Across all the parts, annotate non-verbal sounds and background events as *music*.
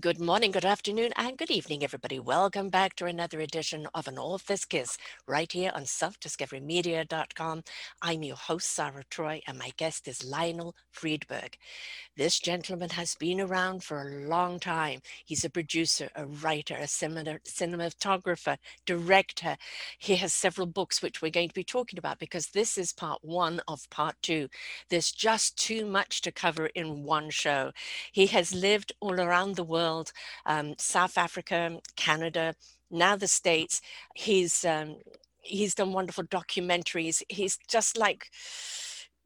Good morning, good afternoon, and good evening, everybody. Welcome back to another edition of An This Kiss right here on selfdiscoverymedia.com. I'm your host, Sarah Troy, and my guest is Lionel Friedberg. This gentleman has been around for a long time. He's a producer, a writer, a cinematographer, director. He has several books which we're going to be talking about because this is part one of part two. There's just too much to cover in one show. He has lived all around the world world, um, South Africa, Canada, now the States. He's um, he's done wonderful documentaries. He's just like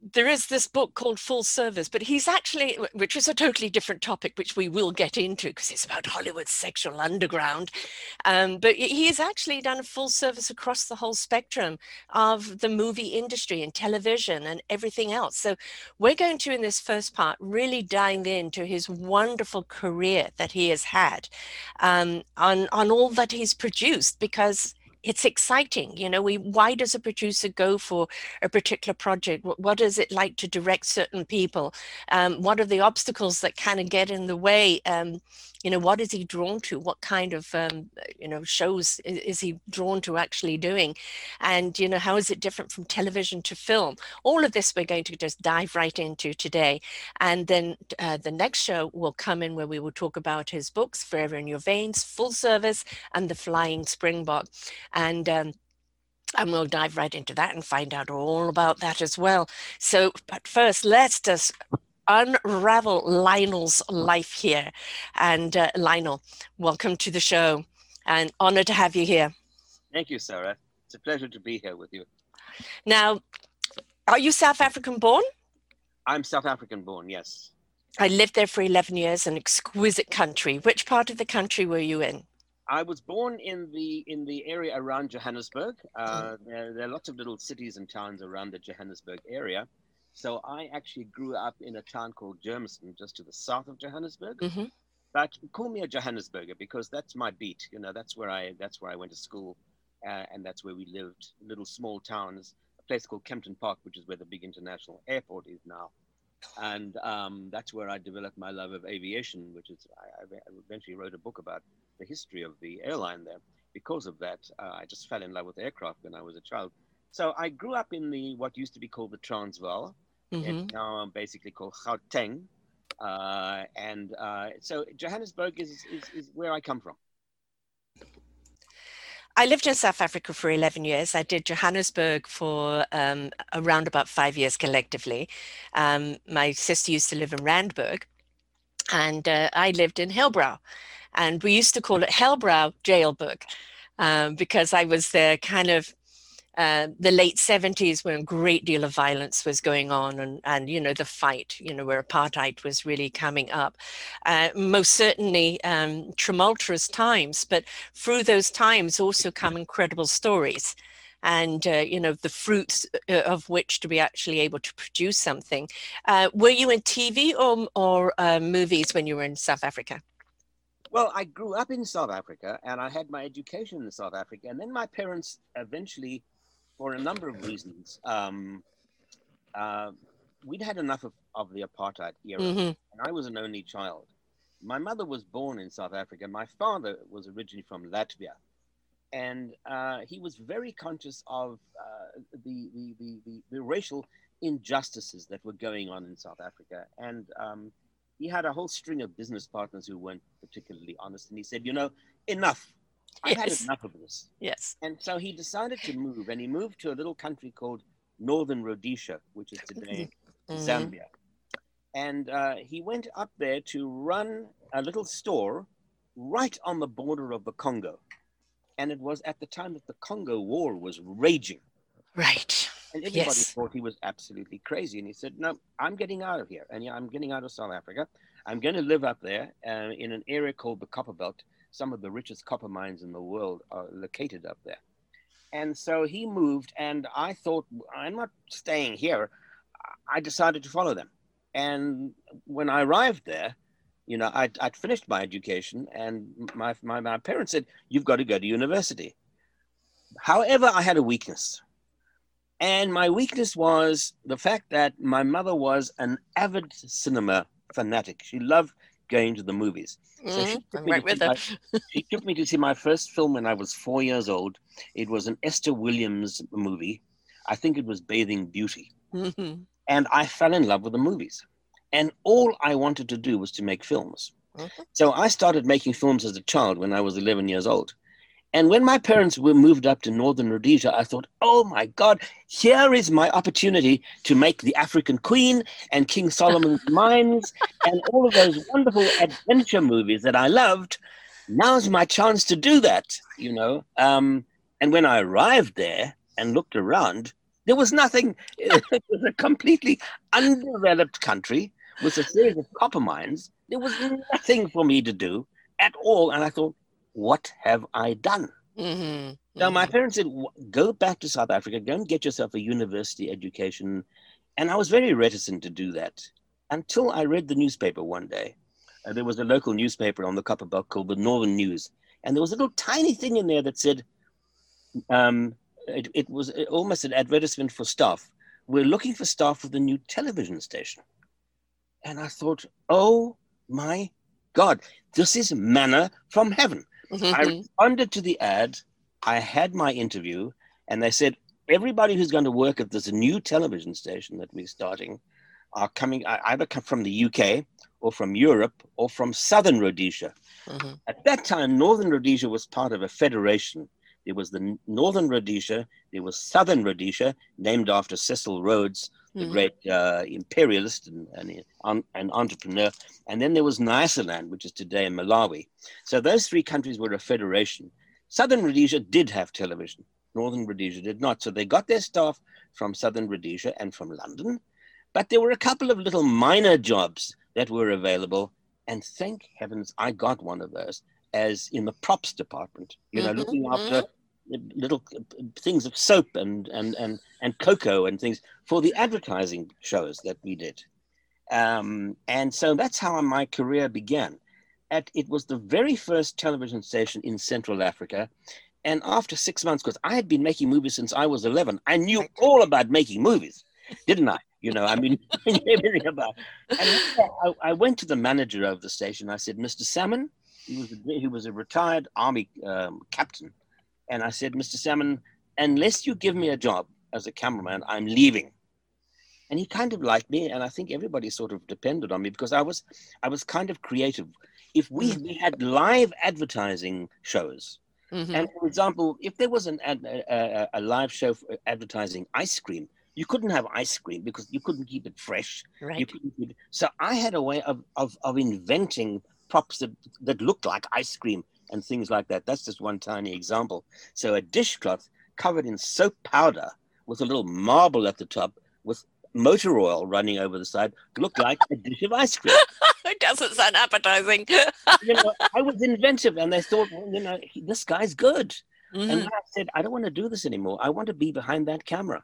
there is this book called Full Service, but he's actually, which is a totally different topic, which we will get into because it's about Hollywood's sexual underground. Um, but he has actually done a full service across the whole spectrum of the movie industry and television and everything else. So we're going to, in this first part, really dive into his wonderful career that he has had um, on, on all that he's produced because it's exciting you know we why does a producer go for a particular project? What, what is it like to direct certain people? Um, what are the obstacles that kind of get in the way? Um, you know what is he drawn to? What kind of um, you know shows is, is, he drawn to actually doing? And you know how is it different from television to film? All of this we're going to just dive right into today. And then uh, the next show will come in where we will talk about his books forever in your veins full service and the flying springbok. And um, and we'll dive right into that and find out all about that as well. So, but first, let's just unravel Lionel's life here. And uh, Lionel, welcome to the show and honored to have you here. Thank you, Sarah. It's a pleasure to be here with you. Now, are you South African born? I'm South African born, yes. I lived there for 11 years, an exquisite country. Which part of the country were you in? I was born in the in the area around Johannesburg. Uh, there, there, are lots of little cities and towns around the Johannesburg area. So I actually grew up in a town called Germiston, just to the south of Johannesburg. Mm-hmm. But call me a Johannesburger because that's my beat. You know, that's where I that's where I went to school, uh, and that's where we lived. Little small towns, a place called Kempton Park, which is where the big international airport is now, and um, that's where I developed my love of aviation, which is I, I eventually wrote a book about the history of the airline there. Because of that, uh, I just fell in love with aircraft when I was a child. So I grew up in the what used to be called the Transvaal, mm-hmm. now basically called Gauteng. Uh, and uh, so Johannesburg is, is, is where I come from. I lived in South Africa for 11 years. I did Johannesburg for um, around about five years collectively. Um, my sister used to live in Randburg, and uh, I lived in Hillbrow. And we used to call it Hellbrow Jailburg um, because I was there kind of uh, the late 70s when a great deal of violence was going on and, and you know the fight you know where apartheid was really coming up. Uh, most certainly um, tumultuous times but through those times also come incredible stories. And uh, you know the fruits uh, of which to be actually able to produce something. Uh, were you in tv or, or uh, movies when you were in south africa? Well, I grew up in South Africa and I had my education in South Africa. And then my parents eventually for a number of reasons. Um, uh, we'd had enough of, of the apartheid era, mm-hmm. and I was an only child. My mother was born in South Africa. My father was originally from Latvia. And uh, he was very conscious of uh, the, the, the, the, the, racial injustices that were going on in South Africa. And um, he had a whole string of business partners who weren't particularly honest. And he said, you know, enough. *laughs* I've yes. had enough of this. Yes. And so he decided to move, and he moved to a little country called Northern Rhodesia, which is today mm-hmm. Zambia. And uh, he went up there to run a little store right on the border of the Congo. And it was at the time that the Congo War was raging. Right. And everybody yes. thought he was absolutely crazy. And he said, No, I'm getting out of here. And yeah, I'm getting out of South Africa. I'm going to live up there uh, in an area called the Copperbelt some of the richest copper mines in the world are located up there. And so he moved, and I thought, I'm not staying here. I decided to follow them. And when I arrived there, you know, I'd, I'd finished my education, and my, my, my parents said, You've got to go to university. However, I had a weakness. And my weakness was the fact that my mother was an avid cinema fanatic. She loved going to the movies. So mm-hmm. she, took right my, *laughs* she took me to see my first film when I was four years old. It was an Esther Williams movie. I think it was Bathing Beauty. Mm-hmm. And I fell in love with the movies. And all I wanted to do was to make films. Mm-hmm. So I started making films as a child when I was 11 years old. And when my parents were moved up to northern Rhodesia, I thought, oh my God, here is my opportunity to make the African Queen and King Solomon's *laughs* Mines and all of those wonderful adventure movies that I loved. Now's my chance to do that, you know. Um, and when I arrived there and looked around, there was nothing. *laughs* It was a completely undeveloped country with a series of copper mines. There was nothing for me to do at all. And I thought, what have I done? Mm-hmm. Now, my mm-hmm. parents said, go back to South Africa, go and get yourself a university education. And I was very reticent to do that until I read the newspaper one day. Uh, there was a local newspaper on the copper belt called the Northern News. And there was a little tiny thing in there that said, um, it, it was almost an advertisement for staff. We're looking for staff for the new television station. And I thought, oh my God, this is manna from heaven. Mm-hmm. I responded to the ad. I had my interview, and they said everybody who's going to work at this new television station that we're starting are coming either come from the UK or from Europe or from Southern Rhodesia. Mm-hmm. At that time, Northern Rhodesia was part of a federation. There was the Northern Rhodesia, there was Southern Rhodesia, named after Cecil Rhodes, the mm-hmm. great uh, imperialist and, and, and, entrepreneur. And then there was Nyasaland, which is today in Malawi. So those three countries were a federation. Southern Rhodesia did have television. Northern Rhodesia did not. So they got their staff from Southern Rhodesia and from London. But there were a couple of little minor jobs that were available. And thank heavens I got one of those as in the props department, you know, mm-hmm. looking after little things of soap and, and, and, and cocoa and things for the advertising shows that we did. Um, and so that's how my career began. At, it was the very first television station in Central Africa. And after six months, because I had been making movies since I was 11, I knew all about making movies, didn't I? You know, I mean, *laughs* everything about. And I, I, went to the manager of the station. I said, Mr. Salmon, he was a, he was a retired army um, captain, and I said, Mr. Salmon, unless you give me a job as a cameraman, I'm leaving. And he kind of liked me, and I think everybody sort of depended on me because I was, I was kind of creative. If we, mm-hmm. we had live advertising shows, mm-hmm. and for example, if there was an ad, a, a, live show for advertising ice cream, you couldn't have ice cream because you couldn't keep it fresh. Right. You couldn't keep it. So I had a way of, of, of inventing props that, that looked like ice cream and things like that. That's just one tiny example. So a dishcloth covered in soap powder with a little marble at the top with motor oil running over the side looked like a dish of ice cream. *laughs* it doesn't sound appetizing. *laughs* you know, I was inventive and they thought, well, you know, this guy's good. Mm-hmm. And I said, I don't want to do this anymore. I want to be behind that camera.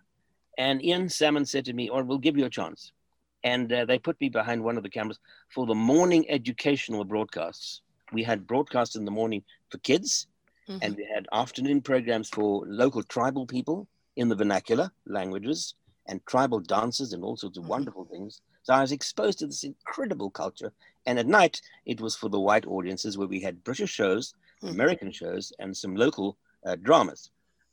And Ian Salmon said to me, or oh, we'll give you a chance. And uh, they put me behind one of the cameras for the morning educational broadcasts we had broadcasts in the morning for kids, mm-hmm. and we had afternoon programs for local tribal people in the vernacular languages and tribal dances and all sorts of mm-hmm. wonderful things. So I was exposed to this incredible culture. And at night, it was for the white audiences where we had British shows, mm-hmm. American shows, and some local uh, dramas.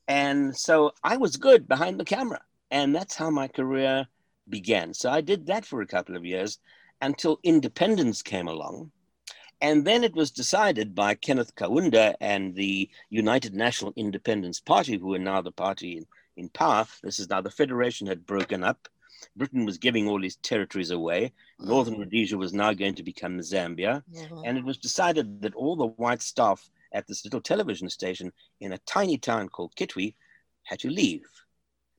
And so I was good behind the camera. And that's how my career began. So I did that for a couple of years until independence came along. And then it was decided by Kenneth Kaunda and the United National Independence Party, who are now the party in, in power. This is now the Federation had broken up. Britain was giving all these territories away. Northern Rhodesia was now going to become Zambia. Mm-hmm. And it was decided that all the white staff at this little television station in a tiny town called Kitwe had to leave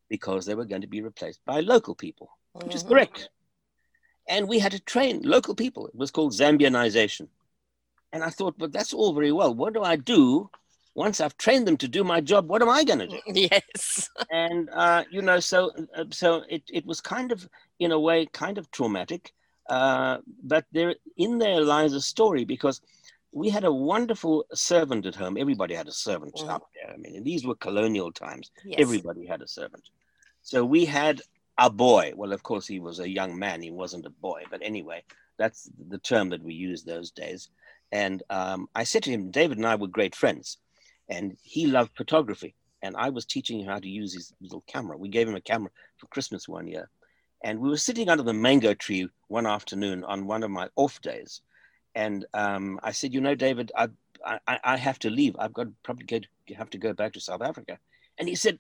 because they were going to be replaced by local people, which mm-hmm. is correct. And we had to train local people. It was called Zambianization. And I thought, but that's all very well. What do I do once I've trained them to do my job? What am I going to do? *laughs* Yes. and uh, you know, so uh, so it it was kind of in a way kind of traumatic, uh, but there in there lies a story because we had a wonderful servant at home. Everybody had a servant Mm. up there. I mean, these were colonial times. Yes. Everybody had a servant. So we had a boy. Well, of course, he was a young man. He wasn't a boy. But anyway, that's the term that we used those days. And um, I said to him, David and I were great friends. And he loved photography. And I was teaching him how to use his little camera. We gave him a camera for Christmas one year. And we were sitting under the mango tree one afternoon on one of my off days. And um, I said, You know, David, I, I, I have to leave. I've got to probably go, have to go back to South Africa. And he said,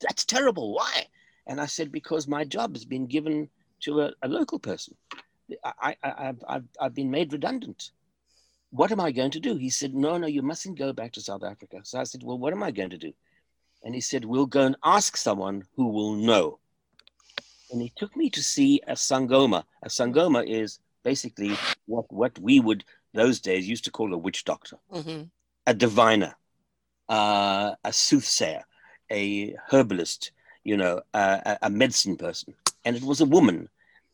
That's terrible. Why? And I said, Because my job has been given to a, a local person. I, I, I've, I've, I've been made redundant. What am I going to do? He said, No, no, you mustn't go back to South Africa. So I said, Well, what am I going to do? And he said, We'll go and ask someone who will know. And he took me to see a Sangoma. A Sangoma is basically what, what we would those days used to call a witch doctor, Mhm. a diviner, uh, a soothsayer, a herbalist, you know, a- a medicine person. And it was a woman.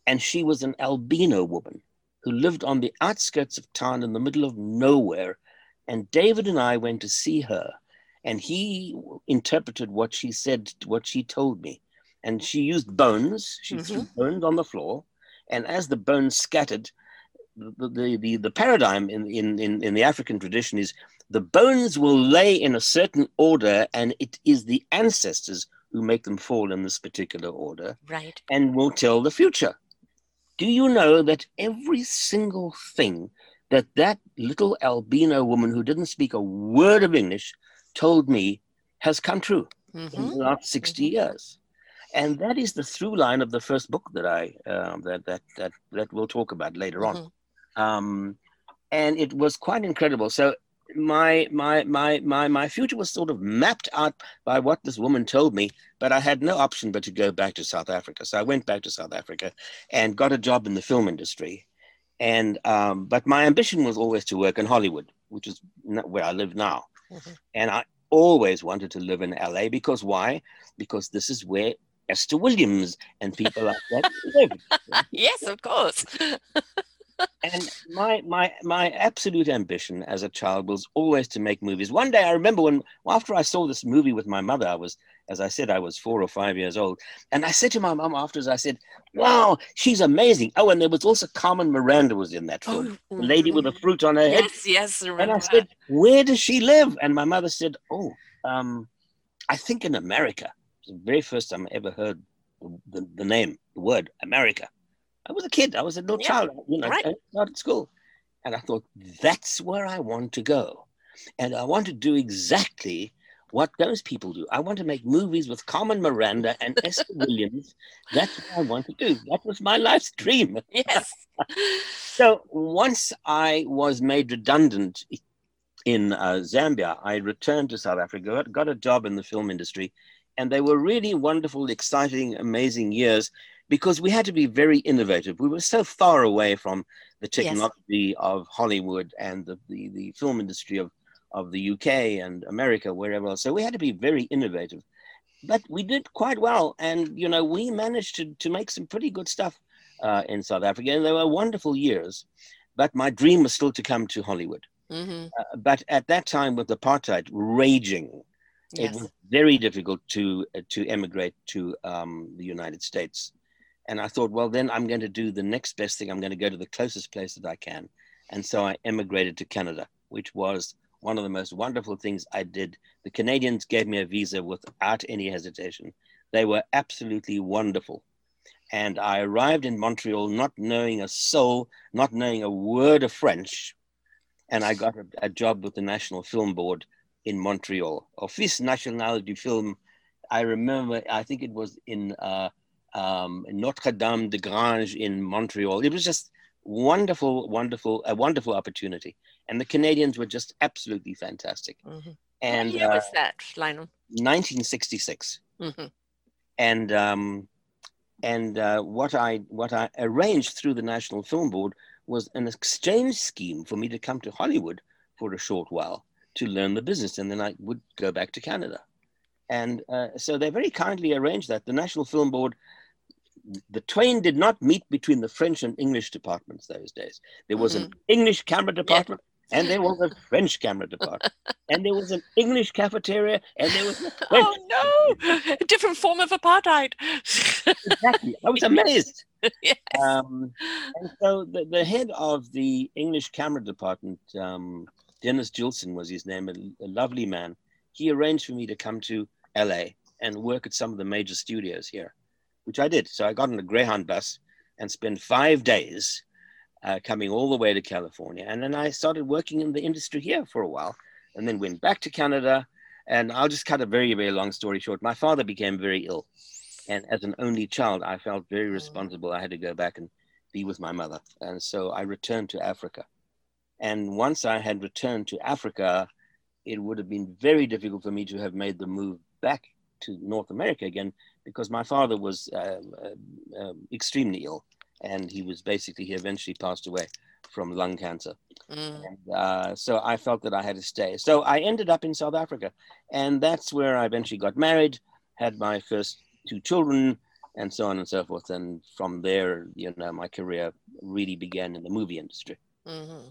And she was an albino woman who lived on the outskirts of town in the middle of nowhere. And David and I went to see her. And he interpreted what she said, what she told me. And she used bones. She mm-hmm. threw bones on the floor. And as the bones scattered, the, the, the, the paradigm in, in, in, in the African tradition is the bones will lay in a certain order, and it is the ancestors who make them fall in this particular order Right. and will tell the future. Do you know that every single thing that that little albino woman who didn't speak a word of English told me has come true in Mhm. the last 60 Mhm. years? And that is the through line of the first book that I um, that, that that that we'll talk about later on Mhm. um, and it was quite incredible. So my my my my my future was sort of mapped out by what this woman told me, but I had no option but to go back to South Africa. So I went back to South Africa and got a job in the film industry. And um, but my ambition was always to work in Hollywood, which is where I live now. Mhm. And I always wanted to live in LA because why? Because this is where Esther Williams and people like that *laughs* live. yes, of course. *laughs* and my my my absolute ambition as a child was always to make movies. One day I remember when after I saw this movie with my mother, I was as I said I was four or five years old, and I said to my mum afterwards, I said, "Wow, she's amazing." Oh, and there was also Carmen Miranda was in that film, Oh, the lady with the mhm. fruit on her head. Yes, yes. I And I said, "Where does she live?" And my mother said, "Oh, um, I think in America." It was the very first time I ever heard the, the, the name, the word America. I was a kid. I was a little Yeah, child. You know, right. I started school, and I thought that's where I want to go, and I want to do exactly what those people do. I want to make movies with Carmen Miranda and *laughs* Esther Williams. That's what I want to do. That was my life's dream. *laughs* Yes. So once I was made redundant in uh, Zambia, I returned to South Africa, got, got a job in the film industry, and they were really wonderful, exciting, amazing years because we had to be very innovative. We were so far away from the Yes. technology of Hollywood and the, the, the film industry of, of the UK and America, wherever else. So we had to be very innovative. But we did quite well. And, you know, we managed to, to make some pretty good stuff uh, in South Africa. And they were wonderful years. But my dream was still to come to Hollywood. hmm Uh, but at that time, with apartheid raging, it was very difficult to uh, to emigrate to um, the United States. And I thought, well, then I'm going to do the next best thing. I'm going to go to the closest place that I can. And so I emigrated to Canada, which was one of the most wonderful things I did. The Canadians gave me a visa without any hesitation. They were absolutely wonderful. And I arrived in Montreal not knowing a soul, not knowing a word of French. And I got a, a job with the National Film Board in Montreal. Office National du Film. I remember, I think it was in uh, um, Notre Dame de Grâce in Montreal. It was just wonderful, wonderful, a wonderful opportunity. And the Canadians were just absolutely fantastic. Mhm. And what year uh, was that, Lionel? 1966 hmm and um, and uh, what I what I arranged through the National Film Board was an exchange scheme for me to come to Hollywood for a short while to learn the business, and then I would go back to Canada. And uh, so they very kindly arranged that. The National Film Board, the twain did not meet between the French and English departments those days. There was mm-hmm. an English camera department. Yeah. And there was a French camera department, *laughs* and there was an English cafeteria, and there was. *laughs* oh no! A different form of apartheid. *laughs* exactly, I was amazed. yes. Um, and so the, the head of the English camera department, um, Dennis Gilson was his name, a, a lovely man. He arranged for me to come to LA and work at some of the major studios here, which I did. So I got on a Greyhound bus and spent five days uh, coming all the way to California. And then I started working in the industry here for a while and then went back to Canada. And I'll just cut a very, very long story short. My father became very ill. And as an only child, I felt very mm. responsible. I had to go back and be with my mother. And so I returned to Africa. And once I had returned to Africa, it would have been very difficult for me to have made the move back to North America again because my father was uh, uh, extremely ill and he was basically, he eventually passed away from lung cancer. Mm. And, uh, so I felt that I had to stay. So I ended up in South Africa and that's where I eventually got married, had my first two children and so on and so forth. And from there, you know, my career really began in the movie industry. Mm-hmm.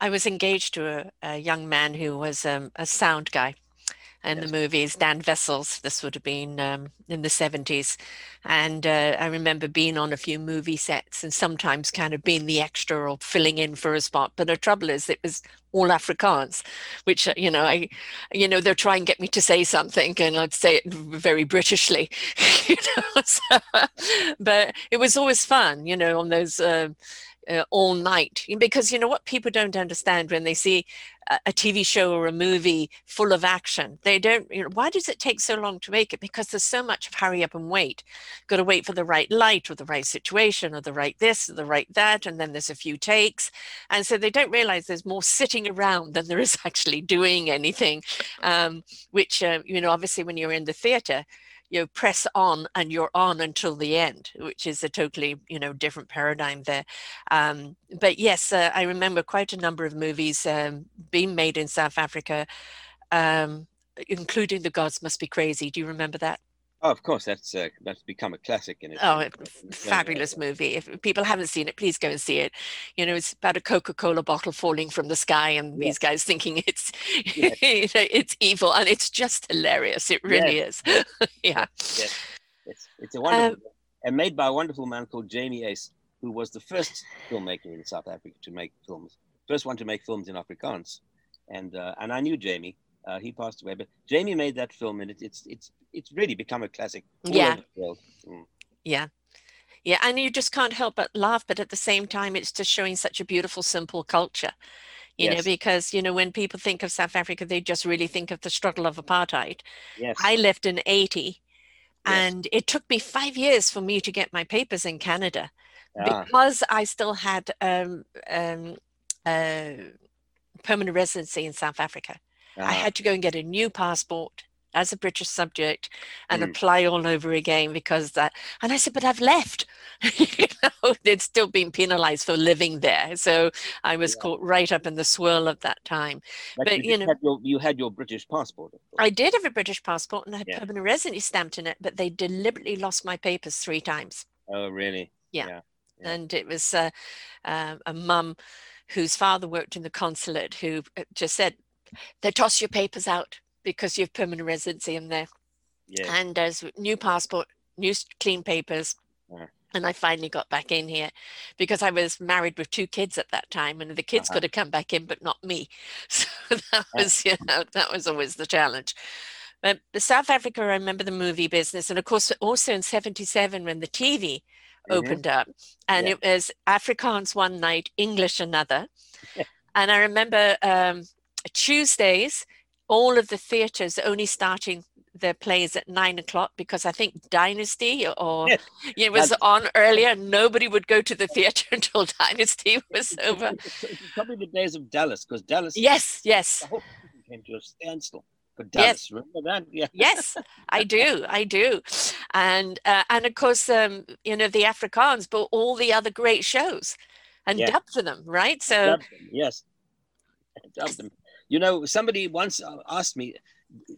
I was engaged to a, a young man who was um, a sound guy in yes. the movies, Dan Wessels. This would have been um, in the 70s. And uh, I remember being on a few movie sets and sometimes kind of being the extra or filling in for a spot. But the trouble is, it was all Afrikaans, which, uh, you know, I, you know, they're trying to get me to say something and I'd say it very Britishly, *laughs* you know. *laughs* So, but it was always fun, you know, on those. Uh, uh, all night because you know what people don't understand when they see a, a TV show or a movie full of action they don't you know why does it take so long to make it? Because there's so much of hurry up and wait. Got to wait for the right light or the right situation or the right this or the right that and then there's a few takes. And so they don't realize there's more sitting around than there is *laughs* actually doing anything um, which uh, you know obviously when you're in the theater you know press on and you're on until the end which is a totally you know different paradigm there. Um, but yes uh, i remember quite a number of movies um, being made in south africa um, including the gods must be crazy. Do you remember that Oh, of course, that's uh, that's become a classic in it. Oh, fabulous movie! If people haven't seen it, please go and see it. You know, it's about a Coca-Cola bottle falling from the sky, and these guys thinking it's *laughs* yes. it's evil, and it's just hilarious. It really is. yeah. *laughs* Yes. It's, it's a wonderful, um, and made by a wonderful man called Jamie Uys, who was the first filmmaker in South Africa to make films, first one to make films in Afrikaans, and uh, and I knew Jamie. Uh, he passed away, but Jamie made that film, and it, it's it's it's really become a classic. Yeah. Mm. Yeah. Yeah. And you just can't help but laugh. But at the same time, it's just showing such a beautiful, simple culture. You yes. know, because, you know, when people think of South Africa, they just really think of the struggle of apartheid. Yes. I left in 80 and yes. it took me five years for me to get my papers in Canada ah. because I still had um, um, uh, permanent residency in South Africa. I ah. had to go and get a new passport as a British subject and mm. apply all over again because that. And I said, but I've left. *laughs* you know, it's still been penalised for living there. So I was yeah. caught right up in the swirl of that time. But, but you, you know, had your, you had your British passport. I did have a British passport and I had yeah. permanent residency stamped in it, but they deliberately lost my papers three times. Oh, really? Yeah. yeah. And it was uh, uh, a mum whose father worked in the consulate who uh, just said, they toss your papers out because you have permanent residency in there. Yeah. And there's new passport, new clean papers. Yeah. And I finally got back in here because I was married with two kids at that time, and the kids uh-huh. could have come back in, but not me. *laughs* So that was, you know, that was always the challenge. But South Africa, I remember the movie business, and of course, also in '77 when the TV mm-hmm. opened up, and yeah. it was Afrikaans one night, English another. and I remember um, Tuesdays all of the theatres only starting their plays at nine o'clock because I think Dynasty or yes. it was on earlier. Nobody would go to the theatre *laughs* until Dynasty was over. *laughs* Probably the days of Dallas because Dallas. Yes, yes. came to a standstill. But Dallas, yes. remember that? Yeah. *laughs* yes, I do. I do, and uh, and of course, um, you know, the Afrikaans, but all the other great shows. and Yeah. for them, right? So them, yes. Dubbed them. You know, somebody once uh, asked me,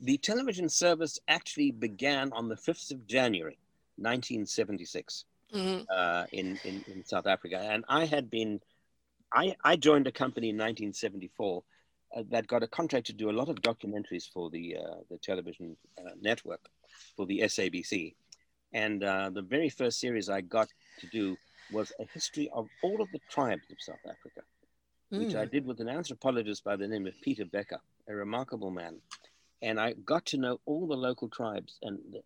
the television service actually began on the 5th of January, 1976, mhm, uh, in, in, in South Africa. And I had been, I, I joined a company in 1974 uh, that got a contract to do a lot of documentaries for the, uh, the television uh, network, for the SABC. And uh, the very first series I got to do was a history of all of the tribes of South Africa which I mm, did with an anthropologist by the name of Peter Becker, a remarkable man. And I got to know all the local tribes and th-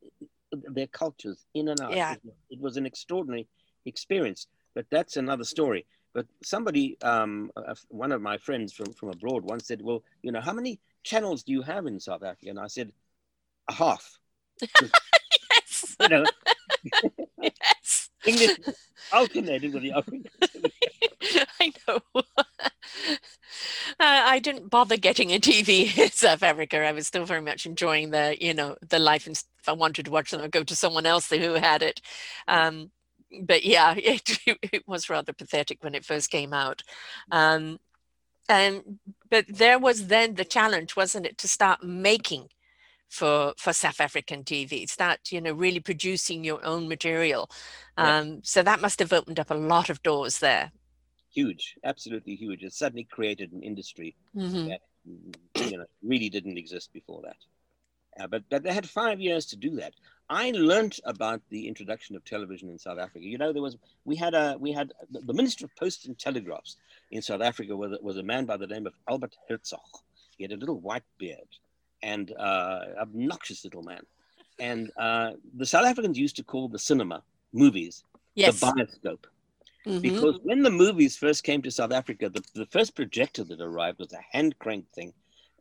their cultures in and out. Yeah. It, was- an extraordinary experience, but that's another story. But somebody, um, one of my friends from, from abroad once said, Well, you know, how many channels do you have in South Africa? And I said, A half. *laughs* yes, You know, *laughs* yes. English alternating with the African. *laughs* I know. Uh, I didn't bother getting a TV *laughs* in South Africa. I was still very much enjoying the, you know, the life. And if I wanted to watch them, I'd go to someone else who had it. Um, but yeah, *laughs* it, it was rather pathetic when it first came out. Um, and but there was then the challenge, wasn't it, to start making for for South African TV, start you know really producing your own material. Yeah. Um, so that must have opened up a lot of doors there. Huge, absolutely huge. It suddenly created an industry Mhm. that you know really didn't exist before that. Uh, but but they had five years to do that. I learnt about the introduction of television in South Africa. You know, there was we had a we had the, the Minister of Posts and Telegraphs in South Africa was, a- was a man by the name of Albert Hertzog. He had a little white beard and uh, obnoxious little man. And uh, the South Africans used to call the cinema movies Yes. the bioscope Mhm. because when the movies first came to South Africa, the, the first projector that arrived was a hand crank thing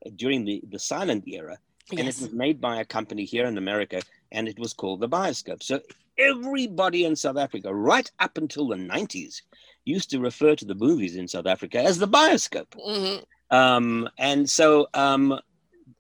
uh, during the, the silent era. And it was made by a company here in America, and it was called the Bioscope. So everybody in South Africa, right up until the 90s, used to refer to the movies in South Africa as the Bioscope. Mhm. Um, and so um,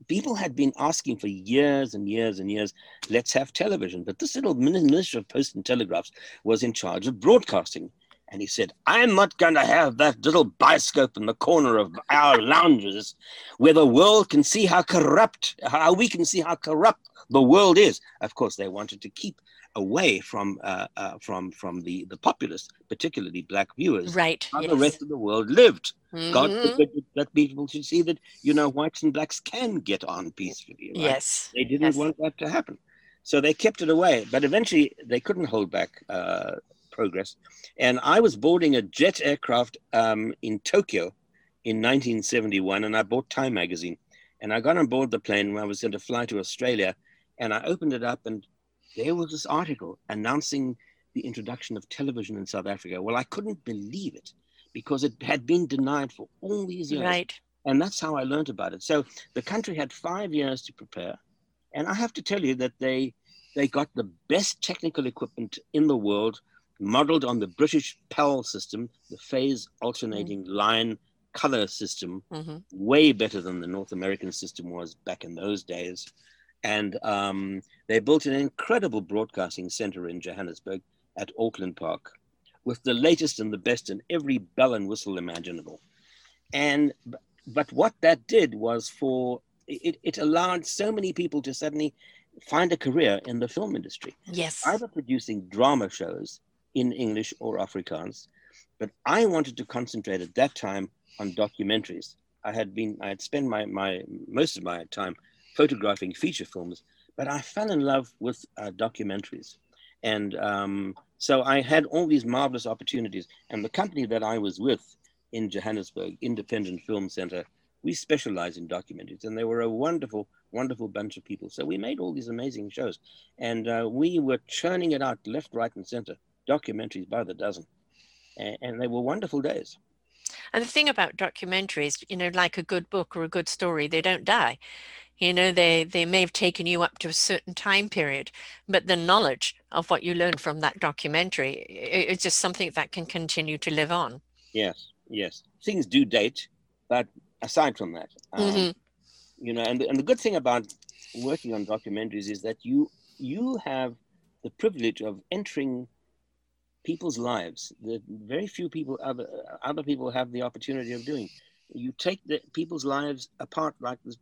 people had been asking for years and years and years, let's have television. But this little Minister of Post and Telegraphs was in charge of broadcasting. And he said, I'm not going to have that little bioscope in the corner of our lounges where the world can see how corrupt, how we can see how corrupt the world is. Of course, they wanted to keep away from uh, uh, from from the the populace, particularly black viewers, Right. how yes. the rest of the world lived. God Mhm. forbid that people should see that you know whites and blacks can get on peacefully. Right? Yes. they didn't yes. want that to happen, so they kept it away. But eventually, they couldn't hold back uh, progress. And I was boarding a jet aircraft um, in Tokyo in 1971, and I bought Time magazine. And I got on board the plane when I was going to fly to Australia, and I opened it up, and there was this article announcing the introduction of television in South Africa. Well, I couldn't believe it because it had been denied for all these years. Right. And that's how I learned about it. So the country had five years to prepare. And I have to tell you that they they got the best technical equipment in the world, modeled on the British PAL system, the phase alternating line color system, hmm way better than the North American system was back in those days. And um, they built an incredible broadcasting center in Johannesburg at Auckland Park with the latest and the best in every bell and whistle imaginable. And but what that did was for it, it allowed so many people to suddenly find a career in the film industry Yes. either producing drama shows in English or Afrikaans, but I wanted to concentrate at that time on documentaries. I had been, I had spent my, my most of my time photographing feature films, but I fell in love with uh, documentaries. And um, so I had all these marvelous opportunities. And the company that I was with in Johannesburg, Independent Film Center, we specialize in documentaries. And they were a wonderful, wonderful bunch of people. So we made all these amazing shows. And uh, we were churning it out left, right, and center, documentaries by the dozen. And, and they were wonderful days. And the thing about documentaries, you know, like a good book or a good story, they don't die. You know, they they may have taken you up to a certain time period, but the knowledge of what you learned from that documentary, i- it's just something that can continue to live on. Yes, yes. Things do date, but aside from that, um, Mhm. you know, and the, and the good thing about working on documentaries is that you you have the privilege of entering people's lives that very few people other other people have the opportunity of doing. You take the people's lives apart like this,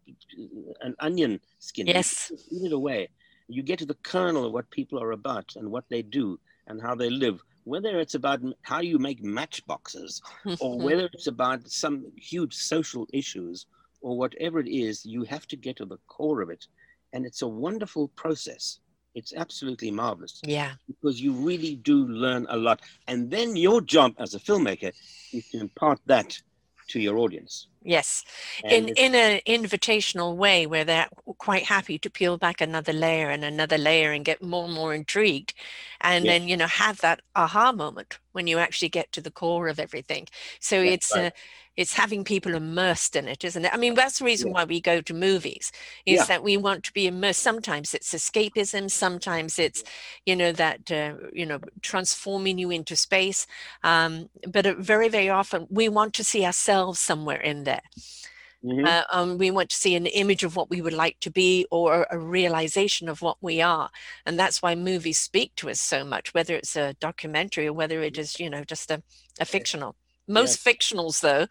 an onion skin. Yes. You eat it away. You get to the kernel of what people are about and what they do and how they live. Whether it's about how you make matchboxes *laughs* or whether it's about some huge social issues or whatever it is, you have to get to the core of it. And it's a wonderful process. It's absolutely marvelous yeah. because you really do learn a lot. And then your job as a filmmaker is to impart that to your audience. Yes, And in in an invitational way where they're quite happy to peel back another layer and another layer and get more and more intrigued, and Yes. then you know have that aha moment when you actually get to the core of everything. So That's it's right. uh, it's having people immersed in it, isn't it? I mean, that's the reason Yeah. why we go to movies is Yeah. that we want to be immersed. Sometimes it's escapism, sometimes it's you know that uh, you know transforming you into space, um, but very very often we want to see ourselves somewhere in there. Mhm. Uh, um, we want to see an image of what we would like to be or a realization of what we are. And that's why movies speak to us so much, whether it's a documentary or whether it is, you know, just a, a fictional. Most fictionals, though,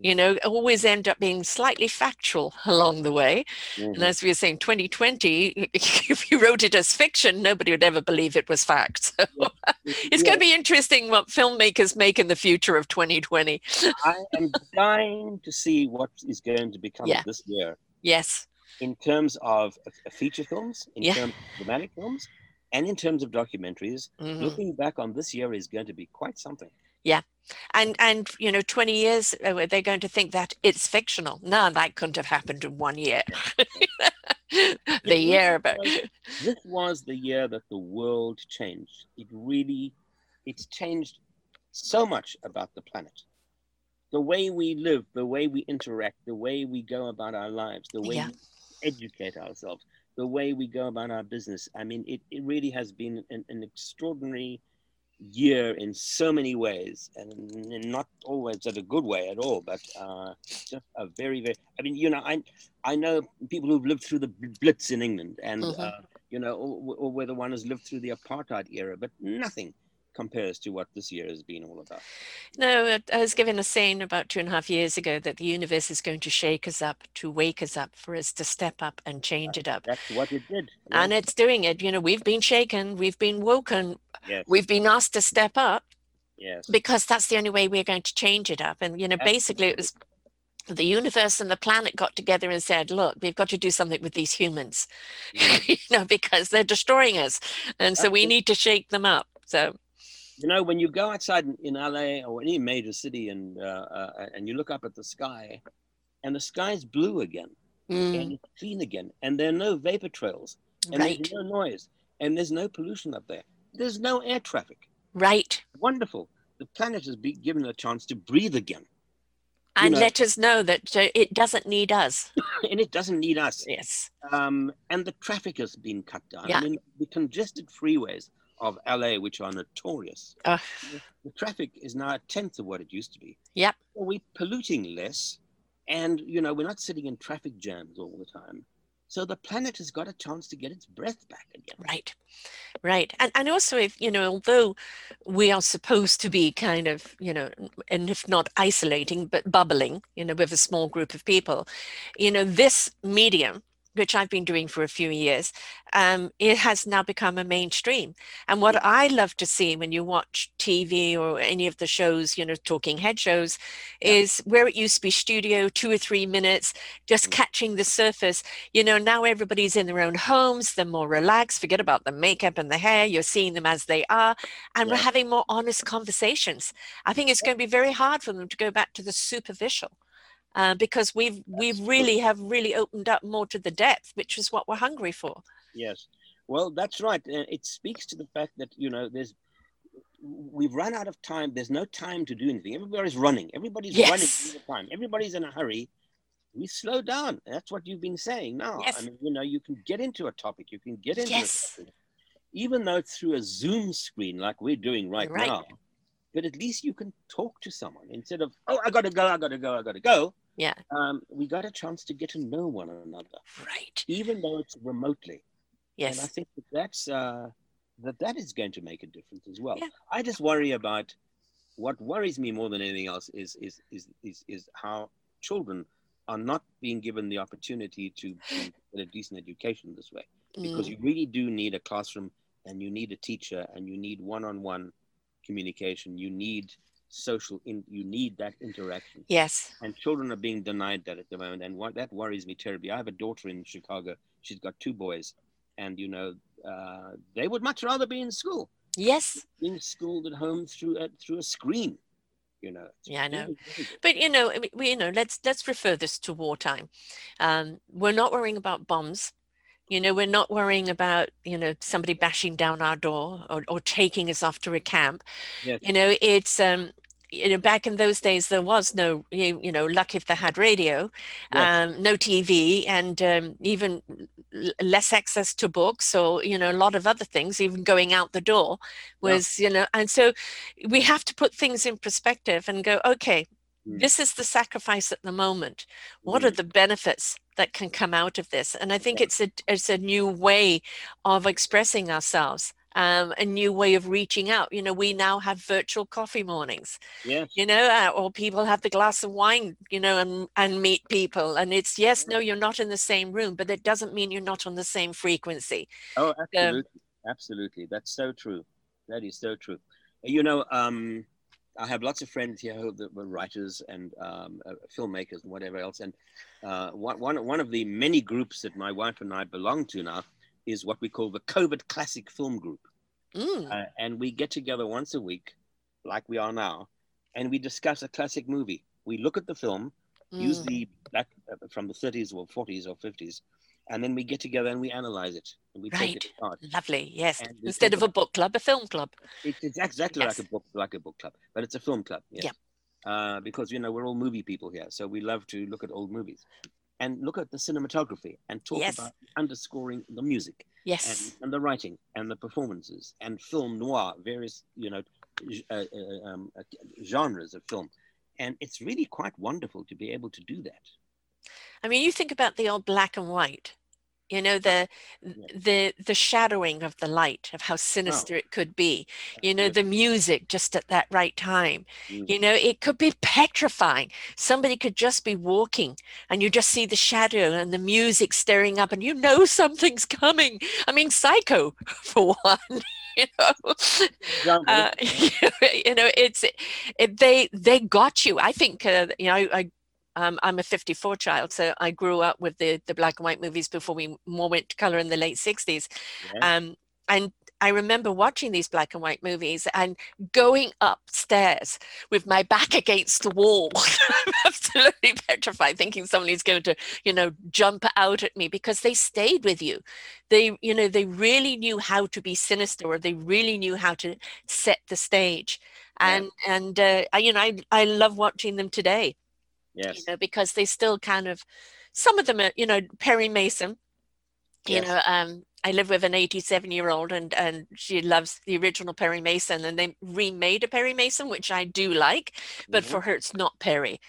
you know, always end up being slightly factual *laughs* along the way. And Mhm. as we were saying, 2020, *laughs* if you wrote it as fiction, nobody would ever believe it was fact. *laughs* So it's Yeah. going to be interesting what filmmakers make in the future of 2020. I am dying to see what is going to become Yeah. of this year Yes. in terms of uh, feature films, in Yeah. terms of dramatic films, and in terms of documentaries. Mhm. Looking back on this year is going to be quite something. And and you know 20 years uh, they're going to think that it's fictional no that couldn't have happened in one year *laughs* the It year but *laughs* This was the year that the world changed. It really, it's changed so much about the planet. The way we live, the way we interact, the way we go about our lives, the way Yeah. we educate ourselves, the way we go about our business. I mean, it, it really has been an, an extraordinary year in so many ways, and not always in a good way at all, but uh, just a very, very. I mean, you know, I I know people who've lived through the Blitz in England, and Mhm. uh, you know, or, or whether one has lived through the apartheid era, but nothing compares to what this year has been all about. no i was given a saying about two and a half years ago that the universe is going to shake us up to wake us up for us to step up and change it up That's what it did. and it's doing it you know we've been shaken we've been woken yes, we've been asked to step up yes, because that's the only way we're going to change it up. And you know, basically, it was the universe and the planet got together and said, "Look, we've got to do something with these humans, *laughs* Mhm. you know, because they're destroying us, and so we need to shake them up." So, You know, when you go outside in, in LA or any major city and uh, uh, and you look up at the sky, and the sky's blue again, mm, and it's clean again, and there are no vapor trails, and right, there's no noise, and there's no pollution up there. There's no air traffic. right, Wonderful. The planet has been given a chance to breathe again, and know- let us know that uh, it doesn't need us. *laughs* and it doesn't need us. Yes, Um, and the traffic has been cut down. Yeah. I mean, the congested freeways of LA, which are notorious, uh, the traffic is now a tenth of what it used to be. Yep. We're polluting less, and you know we're not sitting in traffic jams all the time. So the planet has got a chance to get its breath back again. right, right, and and also if you know, although we are supposed to be kind of you know, and if not isolating, but bubbling, you know, with a small group of people, you know, this medium which I've been doing for a few years, um, it has now become a mainstream. And what I love to see when you watch TV or any of the shows, you know, talking head shows, Yeah. is where it used to be studio, two or three minutes, just Mm. catching the surface. You know, now everybody's in their own homes, they're more relaxed, forget about the makeup and the hair, you're seeing them as they are, and we're having more honest conversations. I think it's going to be very hard for them to go back to the superficial uh, because we've we really have really opened up more to the depth, which is what we're hungry for. Yes. Well, that's right. It speaks to the fact that you know there's we've run out of time. There's no time to do anything. Everybody's running. Everybody's running Yes. all the time. Everybody's in a hurry. We slow down. That's what you've been saying now. Yes. I mean, you know, you can get into a topic. You can get into Yes. a topic, even though it's through a Zoom screen like we're doing right, Right. now. But at least you can talk to someone instead of oh, I gotta go, I gotta go, I gotta go. Yeah. Um, we got a chance to get to know one another, Right. even though it's remotely. Yes. And I think that that's uh, that that is going to make a difference as well. Yeah. I just worry about what worries me more than anything else is is is is, is how children are not being given the opportunity to, *gasps* get a decent education this way because Mm. you really do need a classroom and you need a teacher and you need one-on-one communication you need social in you need that interaction Yes. and children are being denied that at the moment and what that worries me terribly i have a daughter in chicago she's got two boys and you know uh, they would much rather be in school Yes. being schooled at home through a, through a screen you know Yeah, I know. really. But you know, we, you know, let's let's refer this to wartime. Um, we're not worrying about bombs. You know, we're not worrying about you know somebody bashing down our door or, or taking us off to a camp. Yes. You know, it's um, you know, back in those days there was no you, you know, luck if they had radio, Yes. um, no TV, and um, even l- less access to books or you know a lot of other things. Even going out the door Yeah. was you know, and so we have to put things in perspective and go, okay, Mm. this is the sacrifice at the moment. What are Mm. the benefits that can come out of this? And I think it's a it's a new way of expressing ourselves, um, a new way of reaching out. You know, we now have virtual coffee mornings. yes You know, uh, or people have the glass of wine. You know, and and meet people. And it's yes, no, you're not in the same room, but it doesn't mean you're not on the same frequency. Oh, absolutely, absolutely. That's so true. That is so true. You know, um, I have lots of friends here who that were writers and um, uh, filmmakers and whatever else. And uh, one, one one of the many groups that my wife and I belong to now is what we call the COVID Classic Film Group. Mm, Uh, and we get together once a week, like we are now, and we discuss a classic movie. We look at the film, mm. usually back uh, from the 30s or 40s or 50s, and then we get together and we analyze it and we take Right. it apart. Lovely, yes. And Instead of a book club, a film club. It's, it's exactly Yes. like a book, like a book club, but it's a film club. Yes. Yeah. Uh, because you know we're all movie people here, so we love to look at old movies, and look at the cinematography and talk Yes. about underscoring the music Yes. and the writing and the performances and film noir, various you know uh, uh, um, uh, genres of film, and it's really quite wonderful to be able to do that. I mean, you think about the old black and white, you know, the the the shadowing of the light, of how sinister it could be. You know, the music just at that right time. Mm. You know, it could be petrifying. Somebody could just be walking and you just see the shadow and the music staring up and you know something's coming. I mean, psycho *laughs* for one. *laughs* You know, uh, *laughs* you know, it's it, they they got you. I think uh, you know I, I um, I'm a 54 child, so I grew up with the the black and white movies before we more went to color in the late 60s. Yeah. Um, and I remember watching these black and white movies and going upstairs with my back against the wall, I'm *laughs* absolutely petrified, thinking somebody's going to, you know, jump out at me because they stayed with you. They, you know, they really knew how to be sinister, or they really knew how to set the stage. Yeah. And and uh, I, you know, I I love watching them today yes. you know, because they still kind of, some of them are, you know, Perry Mason, you Yes. know, um, I live with an 87 year old and, and she loves the original Perry Mason and they remade a Perry Mason, which I do like, but Mhm. for her, it's not Perry.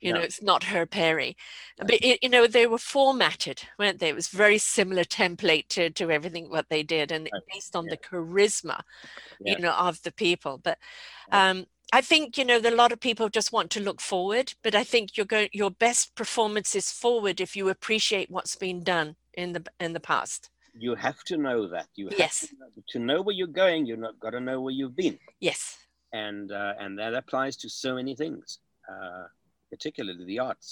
You know, it's not her Perry. Right. But, it, you know, they were formatted, weren't they? It was very similar template to, to everything what they did and Right. based on Yeah. the charisma, Yeah. you know, of the people. But um, I think you know that a lot of people just want to look forward, but I think you're going your best performance is forward if you appreciate what's been done in the in the past. you have to know that you have Yes. to, know, to know where you're going You've not got to know where you've been Yes, and uh, and that applies to so many things uh, particularly the arts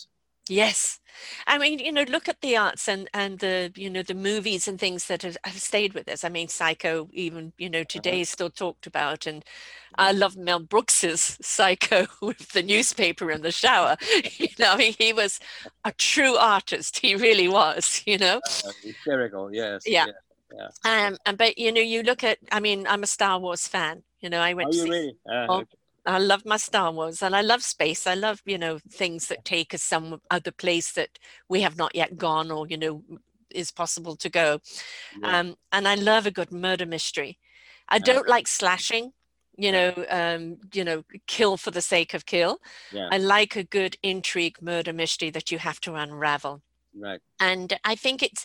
yes. I mean, you know, look at the arts and and the you know the movies and things that have, have stayed with us. I mean, Psycho, even you know today is still talked about, and I love Mel Brooks's *laughs* Psycho with the newspaper in the shower. *laughs* You know, he, he was a true artist. He really was. You know. uh, hysterical yes Yeah. yeah. Um, and but you know, you look at. I mean, I'm a Star Wars fan. You know, I went oh to you see. really uh, Oh, okay. I love my Star Wars, and I love space. I love you know things that take us some other place that we have not yet gone, or you know, is possible to go. Yeah. Um, and I love a good murder mystery. I don't like slashing. You know, um, you know, kill for the sake of kill. yeah I like a good intrigue murder mystery that you have to unravel right and i think it's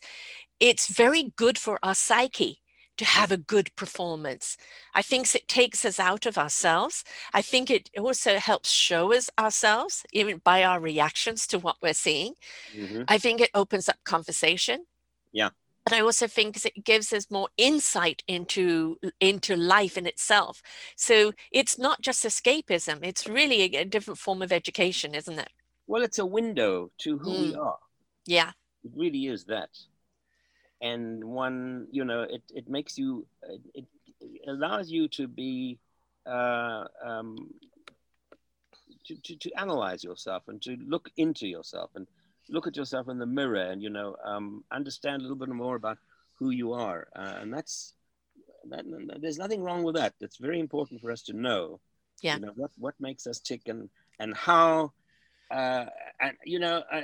it's very good for our psyche to have a good performance. I think it takes us out of ourselves. I think it also helps show us ourselves, even by our reactions to what we're seeing. Mm-hmm. I think it opens up conversation. Yeah. But I also think it gives us more insight into into life in itself. So it's not just escapism; it's really a, a different form of education, isn't it? Well, it's a window to who mm. we are. Yeah, it really is that and one you know it, it makes you it, it allows you to be uh, um, to, to, to analyze yourself and to look into yourself and look at yourself in the mirror and you know um, understand a little bit more about who you are. Uh, and that's that, there's nothing wrong with that. That's very important for us to know yeah. you know what what makes us tick and and how uh, and you know uh,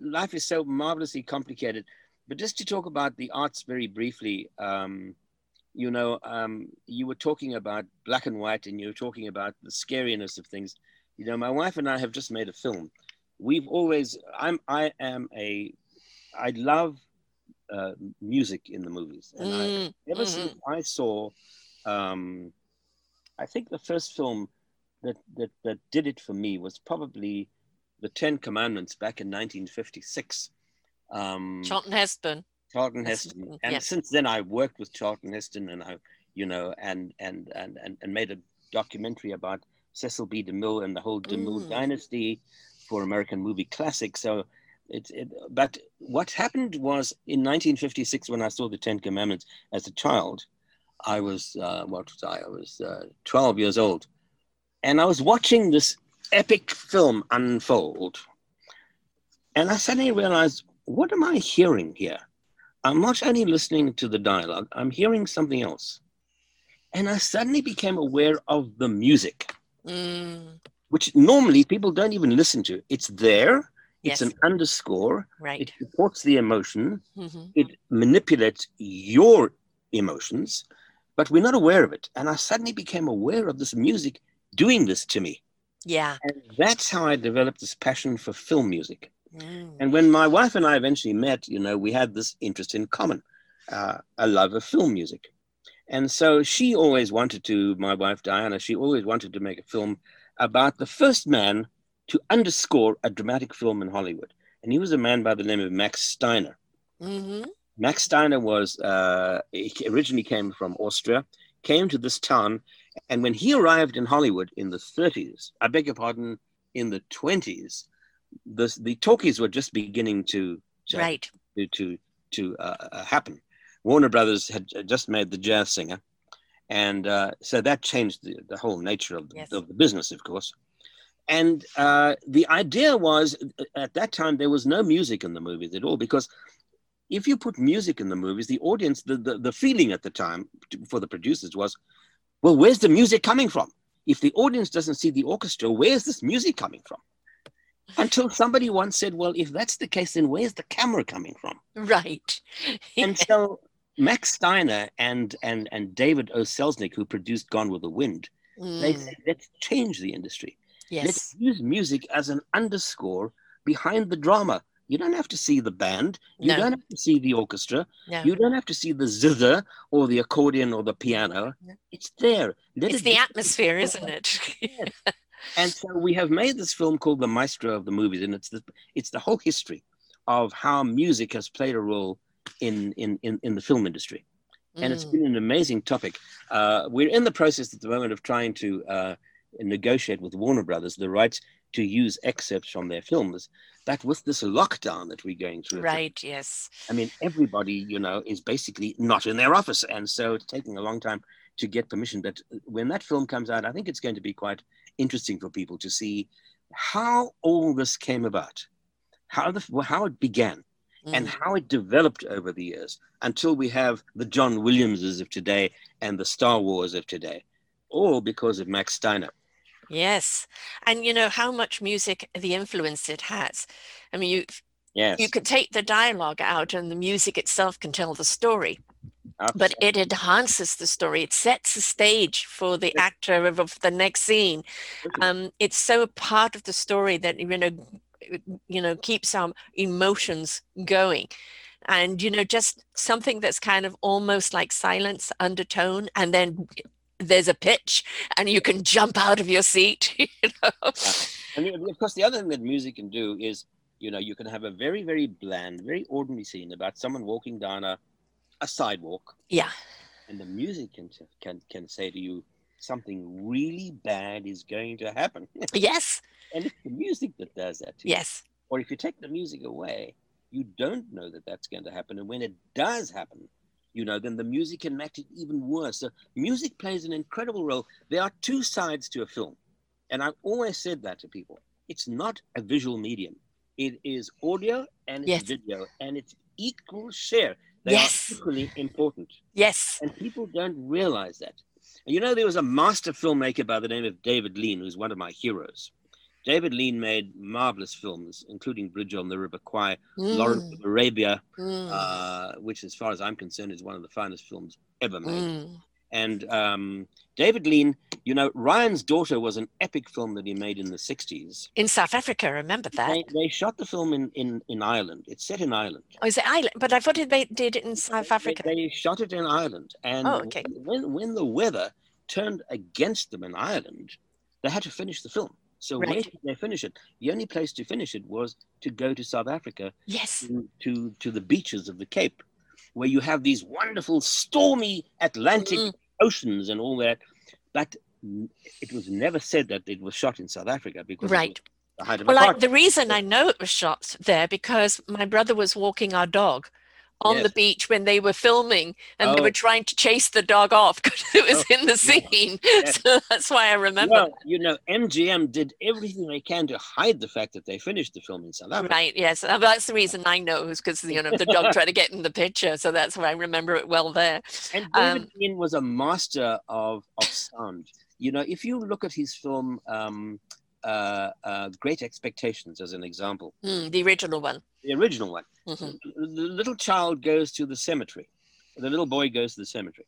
life is so marvelously complicated but just to talk about the arts very briefly, um, you know, um, you were talking about black and white and you were talking about the scariness of things. You know, my wife and I have just made a film. We've always, I'm, I am a, I love uh, music in the movies. And mm, I, ever mm-hmm. since I saw, um, I think the first film that, that, that did it for me was probably The Ten Commandments back in 1956. Um, Charlton Heston. Charlton Heston, and yes. since then I worked with Charlton Heston, and I, you know, and and and and, and made a documentary about Cecil B. DeMille and the whole DeMille mm. dynasty for American Movie Classic. So it, it, but what happened was in 1956 when I saw the Ten Commandments as a child, I was uh, what was I? I was uh, 12 years old, and I was watching this epic film unfold, and I suddenly realized what am I hearing here? I'm not only listening to the dialogue, I'm hearing something else. And I suddenly became aware of the music, mm. which normally people don't even listen to. It's there, it's yes. an underscore, right. it supports the emotion, mm-hmm. it manipulates your emotions, but we're not aware of it. And I suddenly became aware of this music doing this to me. Yeah. And that's how I developed this passion for film music. Mm. And when my wife and I eventually met, you know, we had this interest in common, uh, a love of film music. And so she always wanted to, my wife Diana, she always wanted to make a film about the first man to underscore a dramatic film in Hollywood. And he was a man by the name of Max Steiner. Mm-hmm. Max Steiner was, uh, he originally came from Austria, came to this town. And when he arrived in Hollywood in the 30s, I beg your pardon, in the 20s, the the talkies were just beginning to right to to, to uh, uh, happen. Warner Brothers had just made the Jazz Singer, and uh, so that changed the, the whole nature of the, yes. of the business, of course. And uh, the idea was uh, at that time there was no music in the movies at all because if you put music in the movies, the audience, the, the, the feeling at the time for the producers was, well, where's the music coming from? If the audience doesn't see the orchestra, where's this music coming from? Until somebody once said, well, if that's the case, then where's the camera coming from? Right. *laughs* and so Max Steiner and, and, and David O. Selznick, who produced Gone with the Wind, mm. they said, let's change the industry. Yes. Let's use music as an underscore behind the drama. You don't have to see the band. You no. don't have to see the orchestra. No. You don't have to see the zither or the accordion or the piano. No. It's there. Let it's it the atmosphere, isn't it? *laughs* And so we have made this film called The Maestro of the Movies, and it's the it's the whole history of how music has played a role in in in, in the film industry. And it's been an amazing topic. Uh, we're in the process at the moment of trying to uh, negotiate with Warner Brothers the rights to use excerpts from their films. But with this lockdown that we're going through, right? Yes. I mean, everybody, you know, is basically not in their office, and so it's taking a long time to get permission. But when that film comes out, I think it's going to be quite interesting for people to see how all this came about, how the how it began, mm. and how it developed over the years until we have the John Williamses of today and the Star Wars of today, all because of Max Steiner. Yes, and you know how much music, the influence it has. I mean, you yes. you could take the dialogue out, and the music itself can tell the story. But it enhances the story. It sets the stage for the actor of, the next scene. Um, it's so a part of the story that you know, you know, keeps our emotions going. and you know just something that's kind of almost like silence undertone and then there's a pitch and you can jump out of your seat *laughs* you know Yeah. And of course, the other thing that music can do is, you know, you can have a very, very bland, very ordinary scene about someone walking down a, a sidewalk, yeah and the music can can can say to you something really bad is going to happen, *laughs* yes and it's the music that does that. To you. yes Or if you take the music away, you don't know that that's going to happen, and when it does happen, you know, then the music can make it even worse. So music plays an incredible role. There are two sides to a film, and I've always said that to people. It's not a visual medium. It is audio and it's Yes. video, and it's equal share. They Yes. are equally important, yes and people don't realize that. And you know, there was a master filmmaker by the name of David Lean, who's one of my heroes. David Lean made marvelous films, including Bridge on the River Kwai, Lawrence Mm, of Arabia, mm, uh, which, as far as I'm concerned, is one of the finest films ever made. mm. And um, David Lean, you know, Ryan's Daughter was an epic film that he made in the 60s. in south africa remember that They, they shot the film in, in, in Ireland. It's set in Ireland. oh is it Ireland but i thought they did it in south They- africa They, shot it in Ireland. And Oh, okay. when, when the weather turned against them in Ireland, they had to finish the film. So when Right. did they finish it? The only place to finish it was to go to South Africa yes to, to, to the beaches of the Cape, where you have these wonderful stormy Atlantic Mm. oceans and all that. But it was never said that it was shot in South Africa because Right. was the height of Well, I, the reason I know it was shot there because my brother was walking our dog on the beach when they were filming and they Oh. were trying to chase the dog off *laughs* because it was Oh, in the yeah. scene. Yes. *laughs* So that's why I remember. Well, you know, MGM did everything they can to hide the fact that they finished the film in South Africa. Right, yes. uh, That's the reason I know is because, you know, the dog tried to get in the picture. So that's why I remember it well there. And David Um, Lean was a master of, of sound. You know, if you look at his film um, uh, uh, Great Expectations as an example, Mm, the original one. the original one, Mhm. the little child goes to the cemetery. The little boy goes to the cemetery.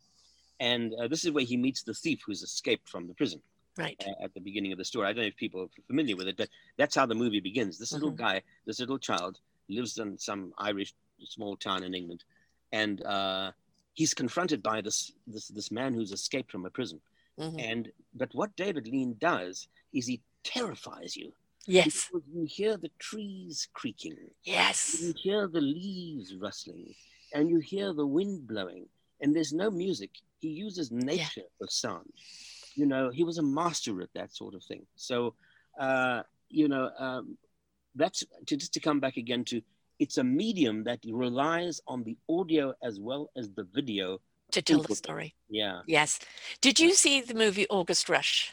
And uh, this is where he meets the thief who's escaped from the prison Right. uh, at the beginning of the story. I don't know if people are familiar with it, but that's how the movie begins. This little Mhm. guy, this little child, lives in some Irish small town in England, and uh, he's confronted by this, this this man who's escaped from a prison. Mhm. And but what David Lean does is he terrifies you Yes. because you hear the trees creaking, Yes. you hear the leaves rustling, and you hear the wind blowing, and there's no music. He uses nature for sound. You know, he was a master at that sort of thing. So, uh, you know, um, that's to just to come back again to it's a medium that relies on the audio as well as the video. To tell the story. Yeah. Yes. Did you see the movie August Rush?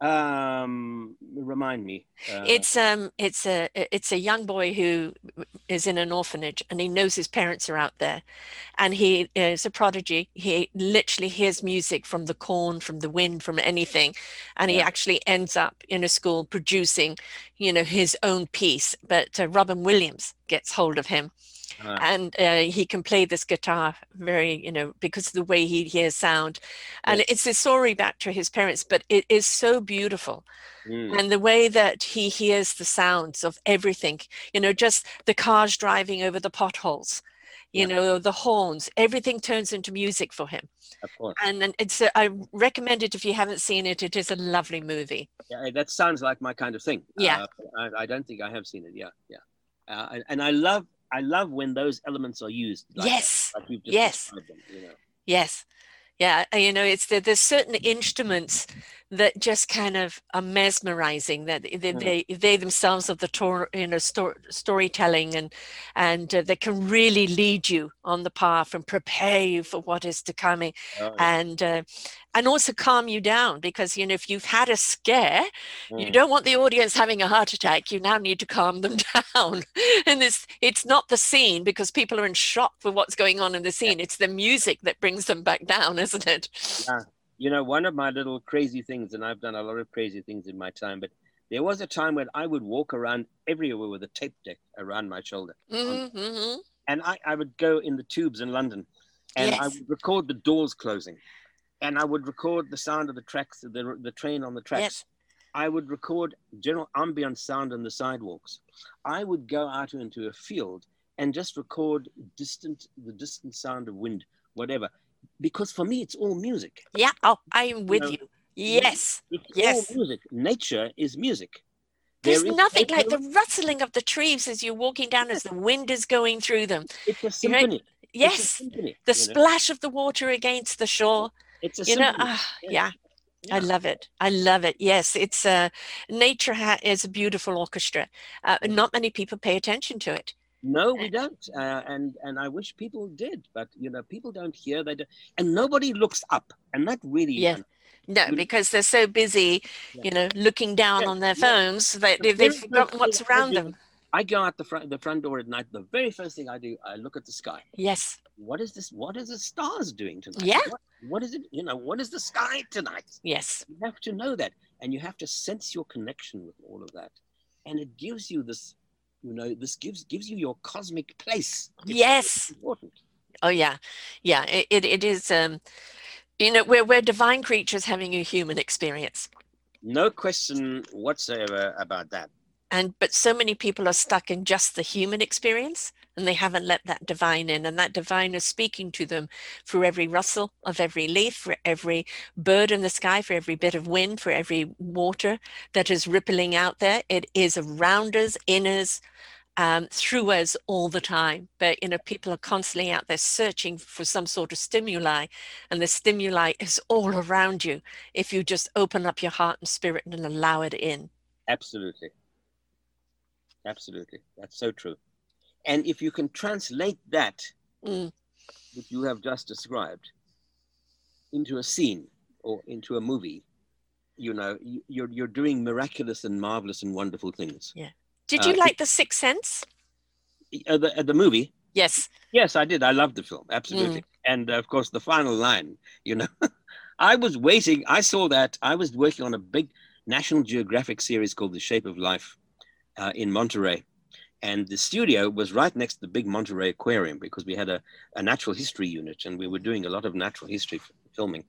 Um, remind me. Uh, it's um it's a it's a young boy who is in an orphanage and he knows his parents are out there. And he is a prodigy. He literally hears music from the corn from the wind from anything. And he Yeah. actually ends up in a school producing you know his own piece. But uh, robin williams gets hold of him uh, and uh, he can play this guitar very you know because of the way he hears sound and Yes. it's a story back to his parents but it is so beautiful mm, and the way that he hears the sounds of everything you know just the cars driving over the potholes you Yeah. know the horns everything turns into music for him of course. and then it's a, i recommend it if you haven't seen it it is a lovely movie Yeah, that sounds like my kind of thing. Yeah. Uh, I, I don't think I have seen it. Yeah, yeah. Uh, and, and I love, I love when those elements are used. Like, yes like you've just Yes. them, you know. yes yeah you know it's the, there's certain instruments that just kind of are mesmerizing that they, Mm. they, they themselves are the tor- you know sto- storytelling and and uh, they can really lead you on the path and prepare you for what is to come Oh, yeah. and uh, and also calm you down because you know if you've had a scare you Mm. don't want the audience having a heart attack you now need to calm them *laughs* down and it's it's not the scene because people are in shock for what's going on in the scene it's the music that brings them back down isn't it Yeah. You know, one of my little crazy things, and I've done a lot of crazy things in my time, but there was a time when I would walk around everywhere with a tape deck around my shoulder. Mhm, mhm. And I, I would go in the tubes in London and I would record the doors closing. And I would record the sound of the tracks, the, the train on the tracks. yes I would record general ambient sound on the sidewalks. I would go out into a field and just record distant the distant sound of wind, whatever. Because for me, it's all music. Yeah. Oh, I am with you. Know, you. Yes. It's yes. all music. Nature is music. There's there nothing like the rustling of the trees as you're walking down as the wind is going through them. It's a symphony. Right? Yes. A symphony, the splash know? of the water against the shore. It's a you symphony. know, uh, yeah. Yeah. I love it. I love it. Yes, it's uh, nature ha- is a beautiful orchestra. Uh, not many people pay attention to it. No, we don't, uh, and and I wish people did, but you know, people don't hear. They don't, and nobody looks up, and that really. Yeah. No, because they're so busy, yeah. you know, looking down yeah. on their phones that they've, they've forgotten what's around them. I go out the front the front door at night. The very first thing I do, I look at the sky. Yes. What is this? What is the stars doing tonight? Yeah. What, what is it? You know, what is the sky tonight? Yes. You have to know that, and you have to sense your connection with all of that, and it gives you this. You know, this gives gives you your cosmic place. It's yes. Important. Oh yeah, yeah. It it, it is. Um, you know, we're we're divine creatures having a human experience. No question whatsoever about that and but so many people are stuck in just the human experience and they haven't let that divine in. And that divine is speaking to them through every rustle of every leaf for every bird in the sky for every bit of wind for every water that is rippling out there. It is around us in us um, through us all the time. But you know people are constantly out there searching for some sort of stimuli and the stimuli is all around you if you just open up your heart and spirit and allow it in. Absolutely Absolutely. That's so true. And if you can translate that, mm. that you have just described, into a scene or into a movie, you know, you're, you're doing miraculous and marvelous and wonderful things. Yeah. Did you uh, like The Sixth Sense? Uh, the, uh, the movie? Yes. Yes, I did. I loved the film. Absolutely. Mm. And uh, of course, the final line, you know, *laughs* I was waiting. I saw that. I was working on a big National Geographic series called The Shape of Life uh, in Monterey. And the studio was right next to the big Monterey Aquarium because we had a, a natural history unit and we were doing a lot of natural history filming.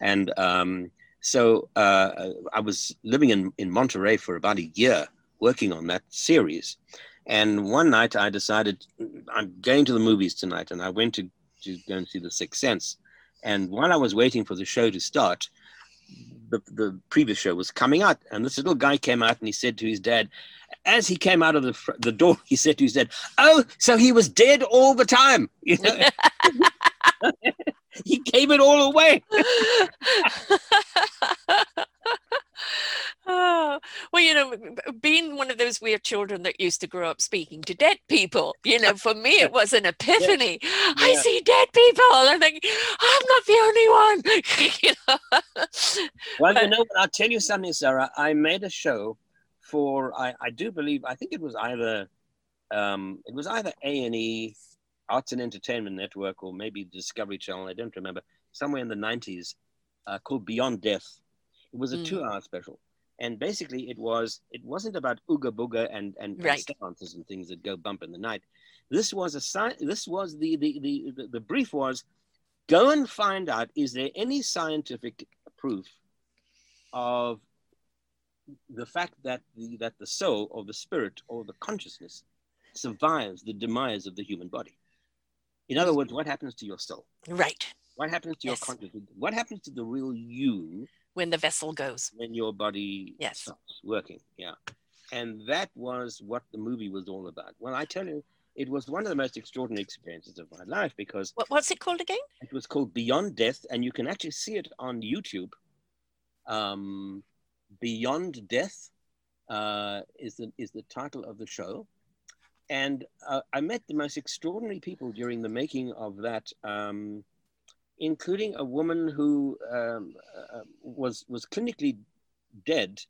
And um, so uh, I was living in, in Monterey for about a year working on that series. And one night I decided I'm going to the movies tonight. And I went to, to go and see The Sixth Sense. And while I was waiting for the show to start, the, the previous show was coming out, and this little guy came out and he said to his dad, as he came out of the, the door, he said to his dad, Oh, so he was dead all the time. *laughs* You know? he gave it all away. *laughs* oh, well, you know, being one of those weird children that used to grow up speaking to dead people, you know, for me it was an epiphany. Yeah. Yeah. I see dead people and think I'm not the only one. *laughs* you know? Well, you know, I'll tell you something, Sarah. I made a show for I, I do believe I think it was either um, it was either A and E, Arts and Entertainment Network, or maybe Discovery Channel. I don't remember. Somewhere in the '90s, uh, called Beyond Death. It was a mm. two-hour special, and basically it was it wasn't about ooga booga and and, right. and and things that go bump in the night. This was a sci- This was the the, the the the brief was, go and find out is there any scientific proof of the fact that the that the soul or the spirit or the consciousness survives the demise of the human body. In other words, what happens to your soul? Right. What happens to yes. your consciousness? What happens to the real you when the vessel goes? When your body yes. stops working. Yeah. And that was what the movie was all about. Well, I tell you, it was one of the most extraordinary experiences of my life because what, what's it called again? It was called Beyond Death, and you can actually see it on YouTube. Um, Beyond Death uh, is the is the title of the show, and uh, I met the most extraordinary people during the making of that, um, including a woman who um, uh, was was clinically dead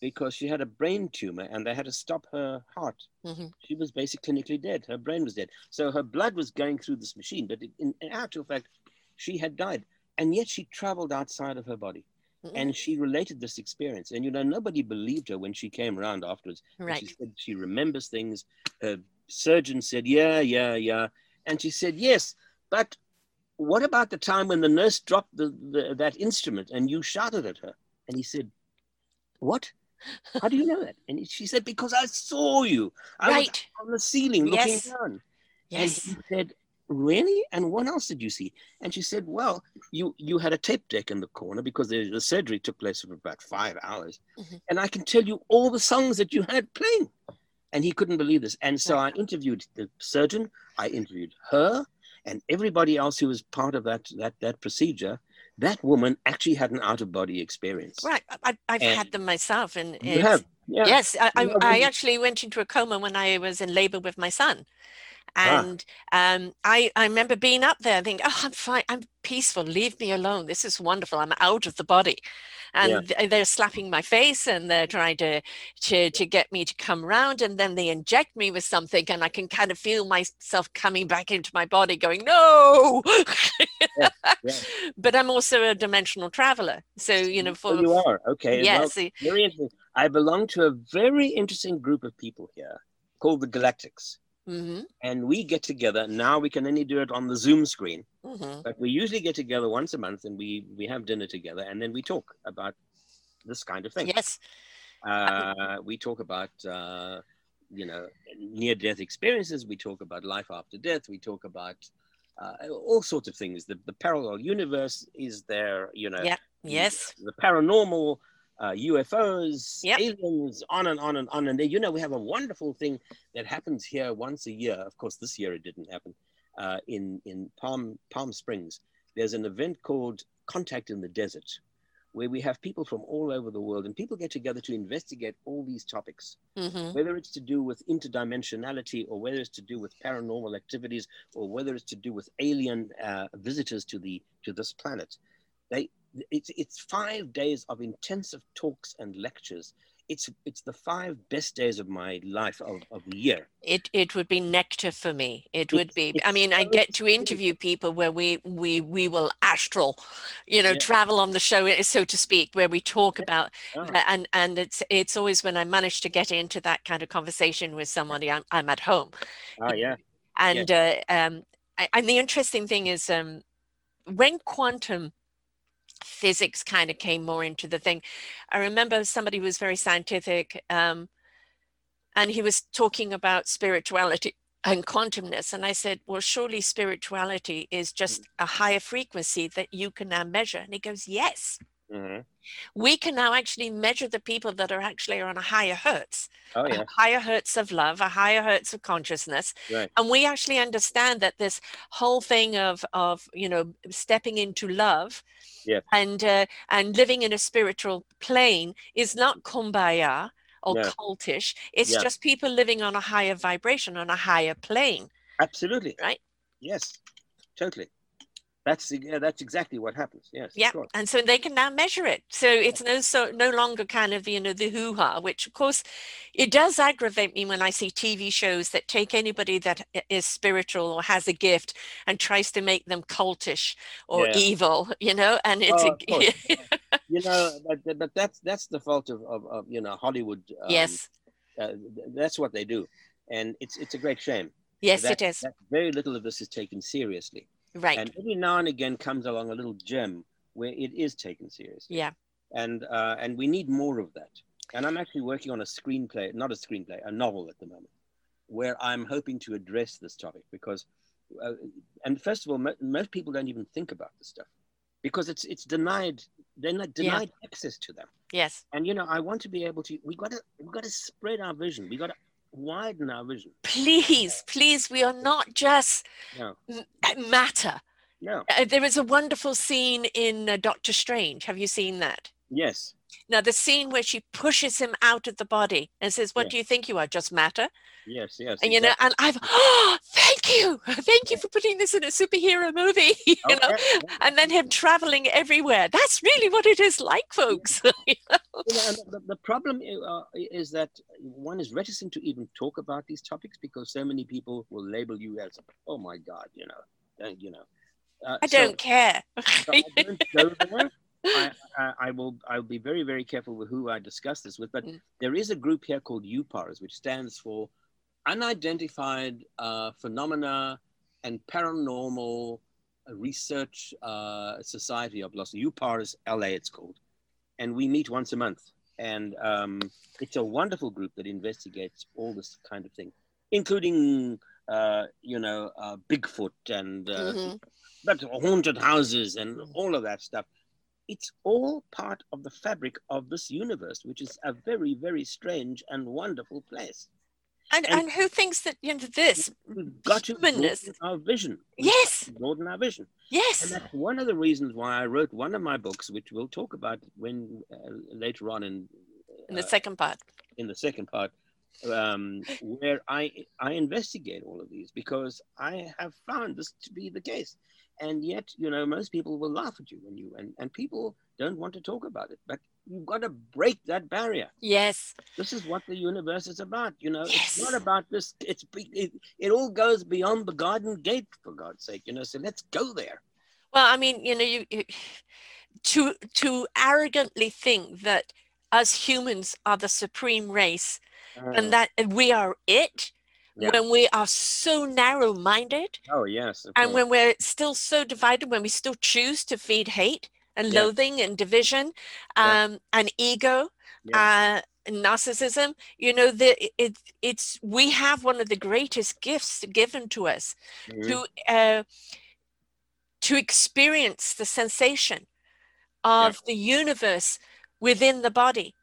because she had a brain tumor and they had to stop her heart. Mm-hmm. She was basically clinically dead. Her brain was dead. So her blood was going through this machine, but in, in actual fact, she had died. And yet she traveled outside of her body. Mm-hmm. And she related this experience. And, you know, nobody believed her when she came around afterwards. Right. She said she remembers things. Her surgeon said, yeah, yeah, yeah. And she said, yes, but what about the time when the nurse dropped the, the, that instrument and you shouted at her? And he said, what? How do you know that? And she said, because I saw you. I right. on the ceiling looking yes. down. Yes. And he said, Really? And what else did you see? And she said, Well, you you had a tape deck in the corner because the, the surgery took place for about five hours. Mhm. And I can tell you all the songs that you had playing. And he couldn't believe this. And so I interviewed the surgeon, I interviewed her, and everybody else who was part of that that that procedure. That woman actually had an out of body experience. Right. I, I've And had them myself. And You have. Yeah. Yes, I, I, I actually went into a coma when I was in labor with my son. Ah. And um, I, I remember being up there and thinking, oh, I'm fine. I'm peaceful. Leave me alone. This is wonderful. I'm out of the body. And Yeah. they're slapping my face and they're trying to, to, to get me to come round. And then they inject me with something and I can kind of feel myself coming back into my body going, no. yeah. *laughs* But I'm also a dimensional traveler. So, you know, for, Oh, you are. Okay. Yes, the- very interesting. I belong to a very interesting group of people here called the Galactics. Mhm, And we get together. Now we can only do it on the Zoom screen, mhm. but we usually get together once a month and we, we have dinner together and then we talk about this kind of thing. yes. Uh, we talk about, uh, you know, near death experiences. We talk about life after death. We talk about uh, all sorts of things. The, the parallel universe is there, you know, Yeah. the- Yes. the paranormal, uh, UFOs, Yep. aliens, on and on and on. And there, you know, we have a wonderful thing that happens here once a year. Of course, this year it didn't happen. Uh, in in Palm Palm Springs, there's an event called Contact in the Desert, where we have people from all over the world, and people get together to investigate all these topics hmm whether it's to do with interdimensionality or whether it's to do with paranormal activities or whether it's to do with alien uh, visitors to the to this planet they it's it's five days of intensive talks and lectures. It's it's the five best days of my life of, of the year. It it would be nectar for me. It would It's- be. I mean, I get to interview people where we we we will astral, you know, Yeah. travel on the show, eh, so to speak, where we talk about Ah, uh, and and it's it's always when I manage to get into that kind of conversation with somebody, I'm I'm at home, ah, yeah. And uh, um, I, and the interesting thing is um, when quantum physics kind of came more into the thing, I remember somebody who was very scientific, um, and he was talking about spirituality and quantumness, and I said, "Well, surely spirituality is just a higher frequency that you can now measure." And he goes, "Yes." Mhm. We can now actually measure the people that are actually on a higher hertz oh a higher hertz of love, a higher hertz of consciousness. Right. And we actually understand that this whole thing of of you know stepping into love Yeah. and uh, and living in a spiritual plane is not kumbaya or No. cultish. It's Yeah. just people living on a higher vibration, on a higher plane. absolutely Right. yes totally that's yeah, that's exactly what happens. Yes Yeah, and so they can now measure it. So it's no so no longer kind of you know the hoo ha, which of course it does aggravate me when I see TV shows that take anybody that is spiritual or has a gift and tries to make them cultish or Yeah. evil, you know, and it's Oh, a, *laughs* you know but, but- that's that's the fault of, of, of you know hollywood um, yes, uh, that's what they do. And it's it's a great shame. Yes, that, it is. that very little of this is taken seriously right. and every now and again comes along a little gem where it is taken seriously. Yeah, and uh, and we need more of that. And i'm actually working on a screenplay not a screenplay a novel at the moment where i'm hoping to address this topic because uh, and first of all mo- most people don't even think about this stuff because it's it's denied they're not Yeah. denied access to them. Yes, and you know i want to be able to we got to we got to spread our vision. We got to widen our vision please, please, we are not just No. matter. no Uh, there is a wonderful scene in uh, Doctor Strange. Have you seen that? Yes Now, the scene where she pushes him out of the body and says, What Yeah. do you think you are? Just matter? yes yes And, you know, and I've, oh, thank you. Thank you for putting this in a superhero movie, *laughs* you Oh, know, yeah, yeah. and then him traveling everywhere. That's really what it is like, folks. *laughs* You know, and the, the problem uh, is that one is reticent to even talk about these topics because so many people will label you as, oh my God, you know, uh, you know. Uh, I so- don't care. *laughs* so I don't there. I, I, I will I will be very very careful with who I discuss this with, but Mm. there is a group here called UPARS, which stands for Unidentified uh, Phenomena and Paranormal Research uh, Society of Los UPARS LA. It's called, and we meet once a month, and um, it's a wonderful group that investigates all this kind of thing, including uh, you know, uh, Bigfoot and uh, Mhm. but haunted houses and Mm. all of that stuff. It's all part of the fabric of this universe, which is a very, very strange and wonderful place. And, And- and who thinks that you know this? We've got to Humanness. broaden our vision. We've Yes. broaden our vision. And Yes. that's one of the reasons why I wrote one of my books, which we'll talk about when uh, later on in In the uh, second part. in the second part, um, where I I investigate all of these because I have found this to be the case, and yet you know most people will laugh at you when you and and people don't want to talk about it, but you've got to break that barrier. Yes. This is what the universe is about. You know, Yes. it's not about this. It's it, it all goes beyond the garden gate for God's sake. You know, so let's go there. Well, I mean, you know, you, you to to arrogantly think that us humans are the supreme race Uh, and that we are it Yeah. when we are so narrow-minded oh yes, and when we're still so divided when we still choose to feed hate and Yeah. loathing and division Yeah. um, and ego Yeah. uh, and narcissism you know the it, it's we have one of the greatest gifts given to us Mhm. to uh, to experience the sensation of the universe within the body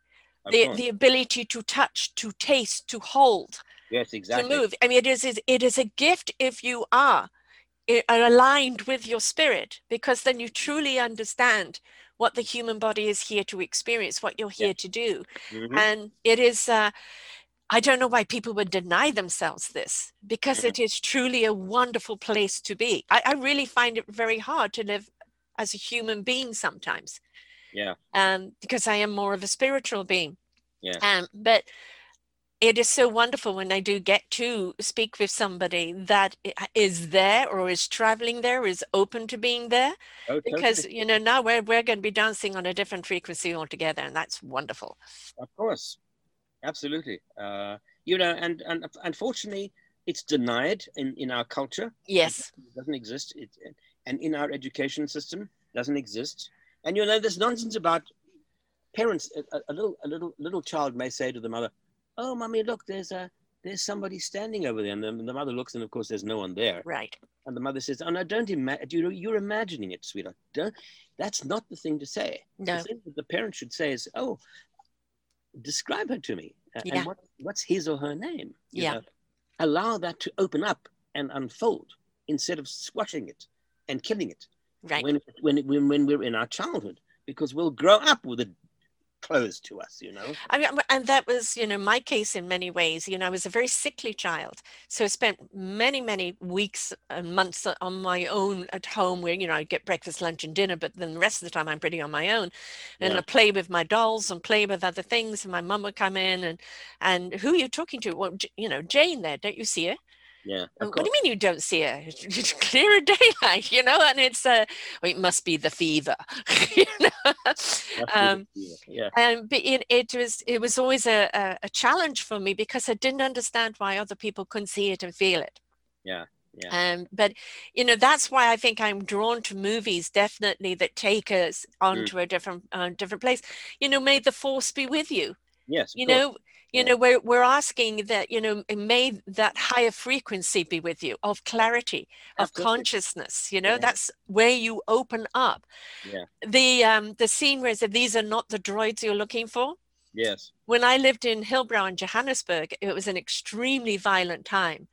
Of the, course. the ability to touch to taste to hold yes, exactly. to move i mean it is it is a gift if you are are aligned with your spirit because then you truly understand what the human body is here to experience what you're Yeah. here to do Mhm. and it is uh, i don't know why people would deny themselves this because Mhm. it is truly a wonderful place to be I, I really find it very hard to live as a human being sometimes Yeah. um, because i am more of a spiritual being Yeah. um, but it is so wonderful when I do get to speak with somebody that i- is there or is traveling there, is open to being there, Oh, because you know now we're we're going to be dancing on a different frequency altogether, and that's wonderful. Of course, absolutely. Uh, you know, and and unfortunately, it's denied in in our culture. Yes, It doesn't exist. It and in our education system doesn't exist. And you know, there's nonsense about parents. A, a little a little little child may say to the mother, "Oh, mommy, look, there's a there's somebody standing over there." And the, the mother looks, and of course, there's no one there. right. And the mother says, "Oh no, don't imagine. You you're imagining it, sweetheart. Don't. That's not the thing to say. No, The thing that the parent should say is, "Oh, describe her to me, a- Yeah. and what, what's his or her name." you Yeah. know? Allow that to open up and unfold instead of squashing it and killing it right. when, when when when we're in our childhood, because we'll grow up with it closed to us. You know. I mean, and that was, you know, my case in many ways. You know, I was a very sickly child, so I spent many, many weeks and months on my own at home, where you know I'd get breakfast, lunch, and dinner, but then the rest of the time I'm pretty on my own, and Yeah. I play with my dolls and play with other things. And my mum would come in, and and who are you talking to? Well, J- you know, Jane there. Don't you see her? Yeah. "Oh, What do you mean you don't see her? It's clear daylight, *laughs* you know. And it's uh, well, it must be the fever, *laughs* you know. Um, yeah. um, but it, it was it was always a, a, a challenge for me because I didn't understand why other people couldn't see it and feel it. Yeah, yeah. Um, but you know that's why I think I'm drawn to movies definitely that take us Mm. onto a different uh, different place. You know, may the force be with you. Yes. You course. You know we're we're asking that you know may that higher frequency be with you of clarity of Absolutely. consciousness. You know Yeah. that's where you open up. Yeah. The um the scene where said these are not the droids you're looking for Yes. when I lived in Hillbrow in Johannesburg, it was an extremely violent time.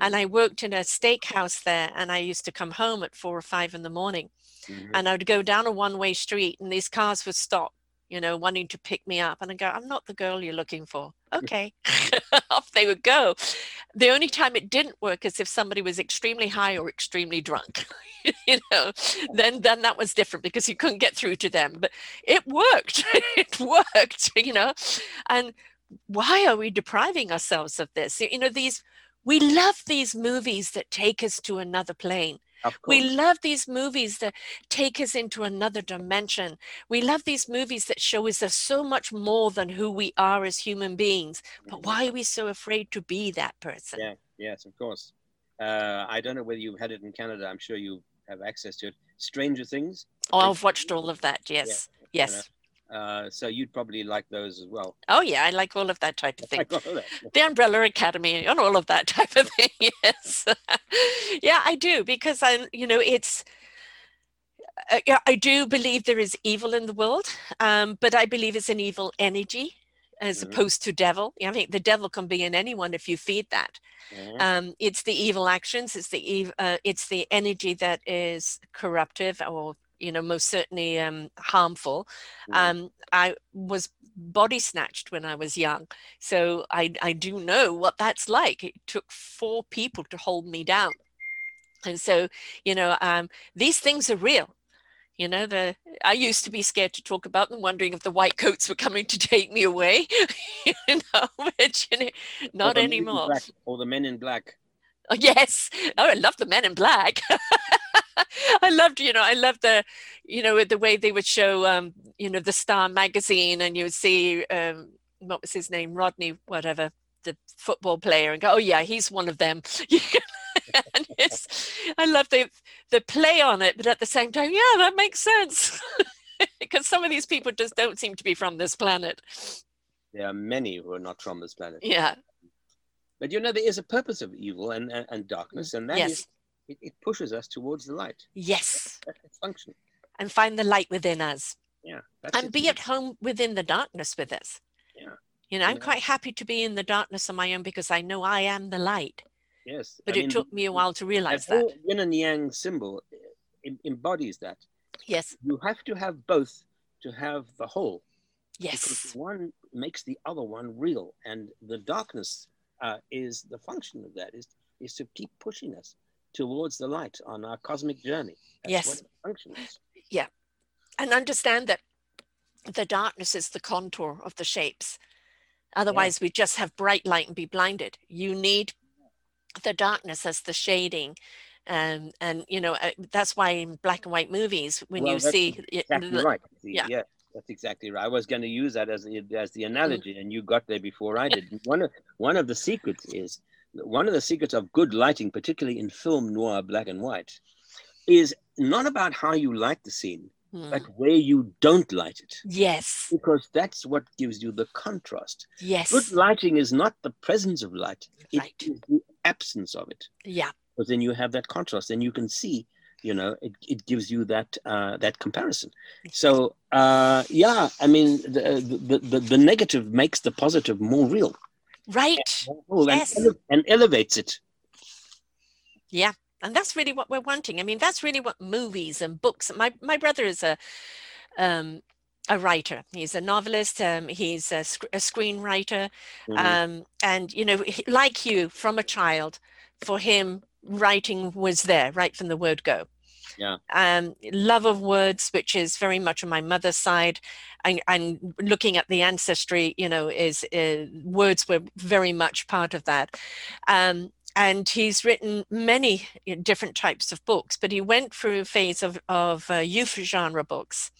And I worked in a steakhouse there, and I used to come home at four or five in the morning. Mhm. And I would go down a one way street, and these cars would stop, you know, wanting to pick me up. And I go, I'm not the girl you're looking for. Okay. *laughs* Off they would go. The only time it didn't work is if somebody was extremely high or extremely drunk. *laughs* you know, then then that was different because you couldn't get through to them. But it worked. *laughs* it worked, you know. And why are we depriving ourselves of this? You know, these we love these movies that take us to another plane. We love these movies that take us into another dimension. We love these movies that show us there's so much more than who we are as human beings. But Mhm. why are we so afraid to be that person? Yeah. Yes, of course. Uh, I don't know whether you've had it in Canada. I'm sure you have access to it. Stranger Things. Oh, I've watched all of that. Yes. know. Yes. Uh, so you'd probably like those as well. Oh yeah, I like all of that type of *laughs* thing. Like of the Umbrella Academy and all of that *laughs* type of thing. Yes, *laughs* yeah, I do because I, you know, it's. Uh, yeah, I do believe there is evil in the world, um, but I believe it's an evil energy as Mhm. opposed to devil. I mean, the devil can be in anyone if you feed that. Mhm. Um, it's the evil actions. It's the ev- uh, it's the energy that is corruptive or you know most certainly um, harmful. Mhm. Um, I was body snatched when I was young, so I I do know what that's like. It took four people to hold me down, and so you know um, these things are real. You know, the I used to be scared to talk about them, wondering if the white coats were coming to *laughs* take me away. *laughs* you know, *laughs* but you know, not anymore. Or the men in black. Oh, *laughs* yes. Oh, I love the Men in Black. *laughs* I loved, you know, I loved the, you know, the way they would show, um, you know, the Star magazine, and you would see, um, what was his name, Rodney, whatever, the football player, and go, oh yeah, he's one of them. *laughs* and it's, I love the the play on it, but at the same time, yeah, that makes sense. because some of these people just don't seem to be from this planet. There are many who are not from this planet. Yeah. But you know, there is a purpose of evil and, and, and darkness, and that is yes. it, it pushes us towards the light. Yes. That's its function. And find the light within us. Yeah. And its be at home within the darkness with us. Yeah. You know, I'm Yeah. quite happy to be in the darkness on my own because I know I am the light. Yes. But I it mean, took me a while to realize that. whole yin and yang symbol eh, embodies that. Yes. You have to have both to have the whole. Yes. because Yes. one makes the other one real and the darkness uh, is the function of that is is to keep pushing us towards the light on our cosmic journey That's Yes. what function is. And understand that the darkness is the contour of the shapes. Otherwise, we just have bright light and be blinded. You need the darkness as the shading. Um, and, you know, uh, that's why in black and white movies, when Well, you see. exactly the- right yeah. yeah that's exactly right i was going to use that as the, as the analogy and you got there before i did one of one of the secrets is one of the secrets of good lighting particularly in film noir black and white is not about how you light the scene Hmm. but where you don't light it Yes. because that's what gives you the contrast. Yes. Good lighting is not the presence of light, it is the absence of it. Yeah. Because then you have that contrast, and you can see, you know, it, it gives you that uh, that comparison. So uh, yeah, I mean, the, the the the negative makes the positive more real, Right. more real and Yes. ele- and elevates it. Yeah. And that's really what we're wanting. I mean, that's really what movies and books. My my brother is a um a writer. He's a novelist. Um, he's a, sc- a screenwriter. Mhm. Um, and you know, he- like you, from a child, for him, writing was there right from the word go. Yeah. Um, love of words, which is very much on my mother's side, and, and looking at the ancestry, you know, is uh, words were very much part of that. Um, and he's written many different types of books, but he went through a phase of of uh, youth genre books.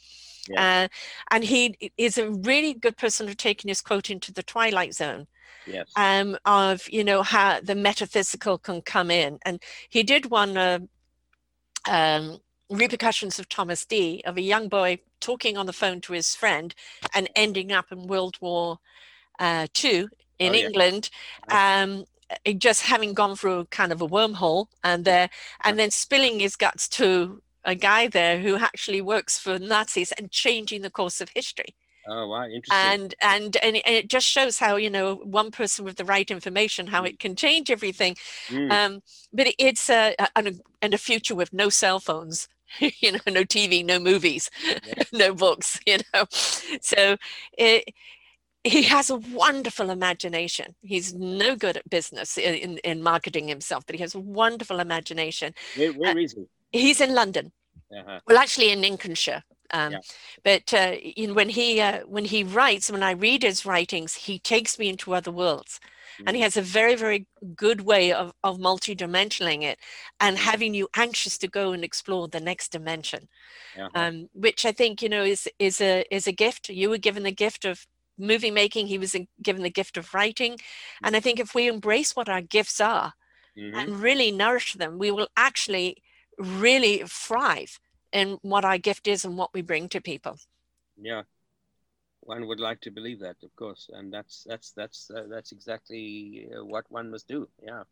Uh, and he is a really good person for taking his quote into the twilight zone yes. um, of you know how the metaphysical can come in and he did one uh, um, repercussions of thomas d of a young boy talking on the phone to his friend and ending up in world war uh, ii in Oh, yeah. england um, uh, just having gone through kind of a wormhole and there and then spilling his guts to a guy there who actually works for nazis and changing the course of history oh wow, interesting. and and and it, just shows how you know one person with the right information how it can change everything Mm, um but it- it's a, a and a future with no cell phones *laughs* you know no tv no movies *laughs* no books you know. So it he has a wonderful imagination. He's no good at business in, in, in marketing himself but he has a wonderful imagination. Where, where is he? he's in london. Uh-huh. well actually in lincolnshire um, Yeah. but uh, in, when he uh, when he writes when i read his writings he takes me into other worlds and he has a very very good way of, of multi-dimensionaling it and having you anxious to go and explore the next dimension Uh-huh. um, which i think you know is is a is a gift you were given the gift of movie making he was given the gift of writing and i think if we embrace what our gifts are Mhm. and really nourish them, we will actually really thrive in what our gift is and what we bring to people. Yeah. one would like to believe that, of course, and that's that's that's uh, that's exactly uh, what one must do. Yeah,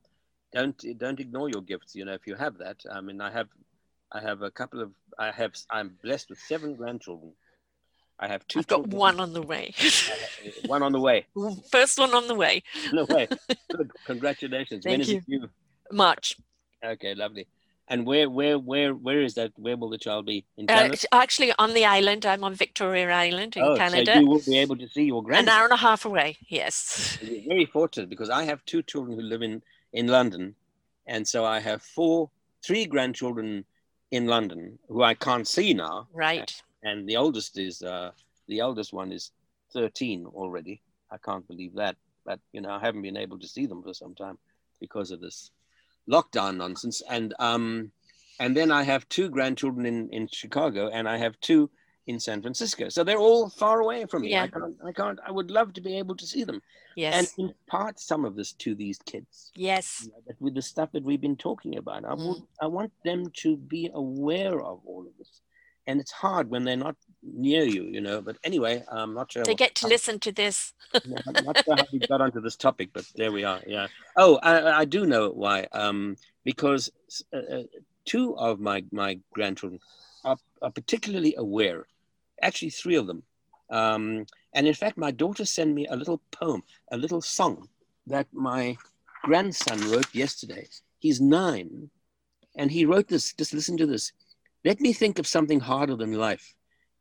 don't don't ignore your gifts. You know, if you have that. I mean, I have I have a couple of I have I'm blessed with seven grandchildren. I have two. I've got one on the way. one on the way. *laughs* First one on the way. the way. *laughs* Good. Congratulations. Thank when you. due? March. Okay, lovely. And where, where, where, where is that? Where will the child be in Uh, Canada? it's actually on the island. I'm on Victoria Island in oh, Canada. so you will be able to see your An hour and a half away. Yes. You're very fortunate because I have two children who live in in London, and so I have four, three grandchildren in London who I can't see now, Right. and the oldest is uh, the eldest one is 13 already. I can't believe that, but you know I haven't been able to see them for some time because of this lockdown nonsense. And um, and then I have two grandchildren in in Chicago, and I have two in San Francisco. So they're all far away from me. Yeah. I can't. I can't. I would love to be able to see them Yes. and impart some of this to these kids yes. you know, that with the stuff that we've been talking about. I, Mm. would, I want them to be aware of all of this. And it's hard when they're not near you, you know. But anyway, I'm not sure. They get to listen to this. I'm not sure how we got onto this topic, but there we are. Yeah. Oh, I, I do know why. Um, because uh, uh, two of my my grandchildren are, are particularly aware. Actually, three of them. Um, and in fact, my daughter sent me a little poem, a little song that my grandson wrote yesterday. He's nine, and he wrote this. Just listen to this. Let me think of something harder than life.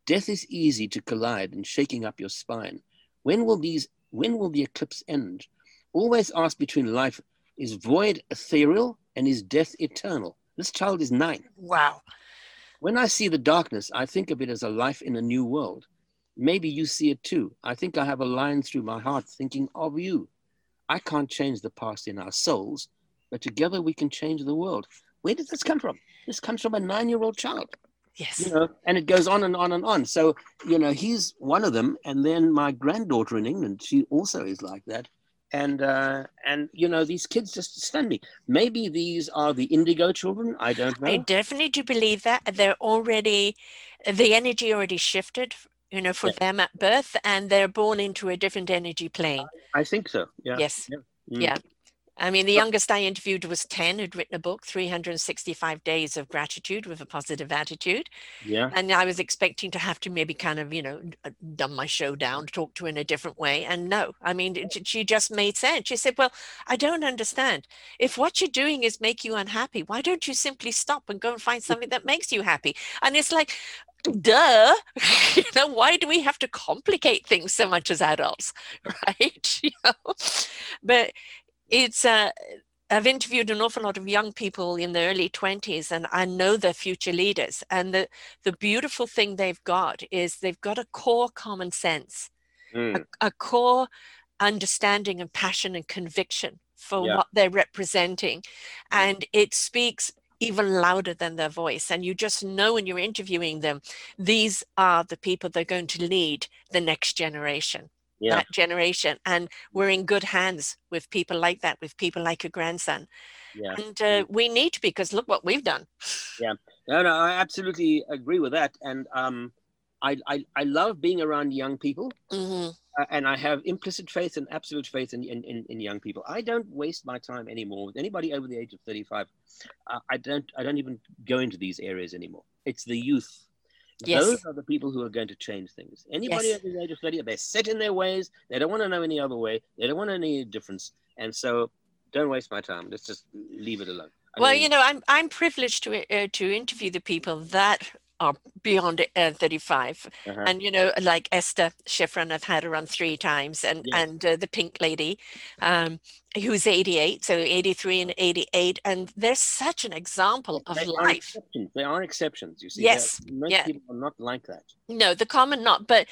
Death is easy to collide and shaking up your spine. When will these when will the eclipse end? Always ask between life is void ethereal and is death eternal. This child is nine. Wow. When I see the darkness, I think of it as a life in a new world. Maybe you see it too. I think I have a line through my heart thinking of you. I can't change the past in our souls, but together we can change the world. Where did this come from? This comes from a nine year old child Yes. you know, and it goes on and on and on. So, you know, he's one of them. And then my granddaughter in England, she also is like that. And uh, and you know, these kids just stun me. Maybe these are the indigo children. I don't know. I definitely do believe that they're already the energy already shifted, you know, for Yeah. them at birth, and they're born into a different energy plane. I think so. Yeah. Yes. Mm. Yeah. I mean, the youngest I interviewed was 10, who'd written a book, 365 Days of Gratitude with a Positive Attitude. Yeah. And I was expecting to have to maybe kind of, you know, uh, dumb my show down, talk to her in a different way. And no, I mean, it- she just made sense. She said, Well, I don't understand. If what you're doing is make you unhappy, why don't you simply stop and go and find something that makes you happy? And it's like, duh, *laughs* you know, why do we have to complicate things so much as adults? *laughs* Right. *laughs* You know, but it's, uh, I've interviewed an awful lot of young people in their early 20s and I know they're future leaders. And the, the beautiful thing they've got is they've got a core common sense, Mm. a, a core understanding and passion and conviction for Yeah. what they're representing. And it speaks even louder than their voice. And you just know when you're interviewing them, these are the people that are going to lead the next generation Yeah. that generation and we're in good hands with people like that with people like your grandson Yeah. and uh, we need to because look what we've done *laughs* yeah No, no, I absolutely agree with that. And um, I, I, I love being around young people. Mhm. uh, and I have implicit faith and absolute faith in, in, in, in young people. I don't waste my time anymore with anybody over the age of 35. Uh, I don't I don't even go into these areas anymore. It's the youth. Yes. Those are the people who are going to change things. Anybody Yes. over the age of 30, they're set in their ways. They don't want to know any other way. They don't want any difference. And so don't waste my time. Let's just leave it alone. I well mean, you know i'm i'm privileged to uh, to interview the people that are beyond uh, 35 uh-huh. and you know like esther schifrin i've had her on three times and Yeah. and uh, the pink lady um who's 88 so 83 and 88 and they're such an example of they are life exceptions. They are exceptions. You see, Yes, They're- most yeah. people are not like that. No, the common not. But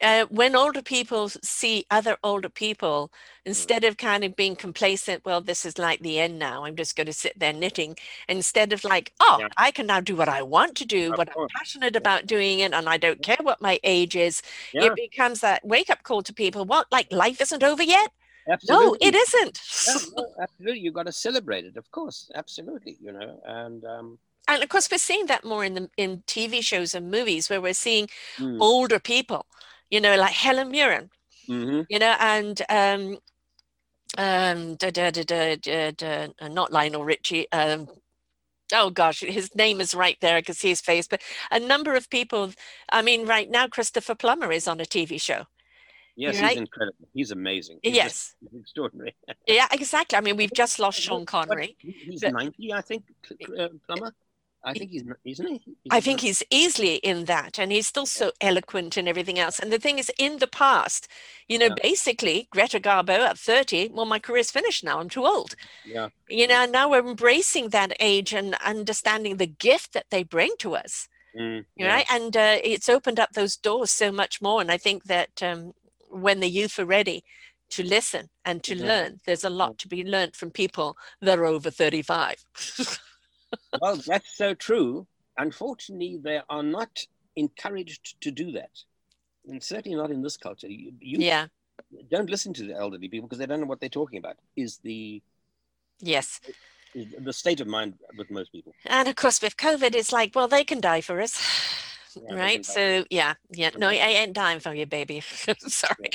uh, when older people see other older people, instead of kind of being complacent, well, this is like the end now. I'm just going to sit there knitting. Instead of like, oh, Yeah. I can now do what I want to do, Of what I'm course. passionate about doing it, and I don't care what my age is. Yeah, It becomes that wake up call to people. What, like life isn't over yet? Absolutely. No, it isn't. Yeah, no, absolutely. You've got to celebrate it, of course. Absolutely. You know, and um, and of course, we're seeing that more in the in TV shows and movies where we're seeing mm, older people you know, like Helen Mirren, hmm you know, and um, um, da, da, da, da, da, da, uh, not Lionel Richie. Um, oh gosh, his name is right there. I can see his face, but a number of people. I mean, right now, Christopher Plummer is on a TV show. Yes, Right? he's incredible. He's amazing. He's Yes, just *laughs* extraordinary. yeah, exactly. I mean, we've just lost Sean Connery. He's but- 90, I think, uh, Plummer. I think he's, isn't he? He's I think he's easily in that, and he's still so eloquent and everything else. And the thing is, in the past, you know, Yeah. basically, Greta Garbo at 30, well, my career's finished now. I'm too old. Yeah. You know, and now we're embracing that age and understanding the gift that they bring to us. Mm, you yeah. right and uh, it's opened up those doors so much more and i think that um, when the youth are ready to listen and to Yeah. learn there's a lot to be learned from people that are over 35 *laughs* Well, that's so true. Unfortunately, they are not encouraged to do that. And certainly not in this culture. You, you yeah don't listen to the elderly people because they don't know what they're talking about, is the, yes is the state of mind with most people. and of course with covid it's like well they can die for us Yeah, right so yeah yeah no i ain't dying for you baby *laughs* sorry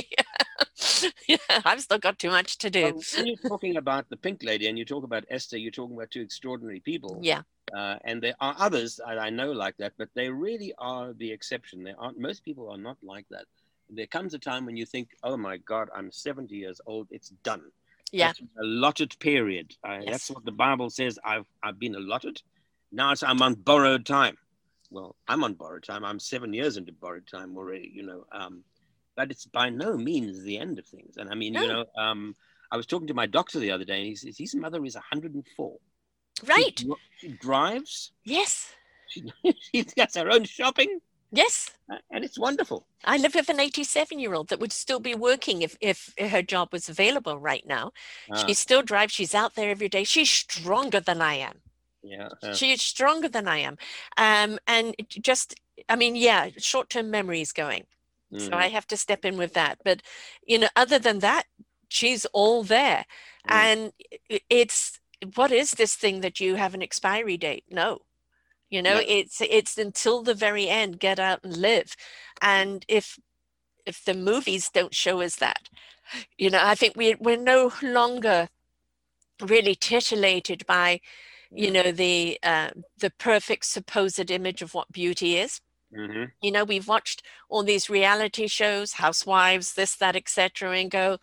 *laughs* yeah i've still got too much to do Well, when you're talking about the pink lady and you talk about Esther, you're talking about two extraordinary people. yeah Uh, and there are others that I know like that, but they really are the exception. There aren't most people are not like that. There comes a time when you think, "Oh my God, I'm 70 years old. It's done. yeah That's allotted period. I, Yes. That's what the Bible says. I've I've been allotted. Now it's, I'm on borrowed time. Well, I'm on borrowed time. I'm seven years into borrowed time already. You know, um, but it's by no means the end of things. And I mean, you know, um, I was talking to my doctor the other day, and he says his mother is 104. Right dri- She, drives. yes She, *laughs* she does her own shopping, yes and it's wonderful. I live with an 87 year old that would still be working if, if her job was available right now. Ah, She still drives. She's out there every day. She's stronger than I am. Yeah, uh, She is stronger than I am. Um, and just, I mean, yeah, short term memory is going. So mm, I have to step in with that. But, you know, other than that, she's all there. mm. And it's, what is this thing that you have an expiry date? No. You know, No. it's it's until the very end, get out and live. And if if the movies don't show us that, you know, I think we we're no longer really titillated by, you know, the uh, the perfect supposed image of what beauty is. Mhm. You know, we've watched all these reality shows, housewives, this, that, etc., and go,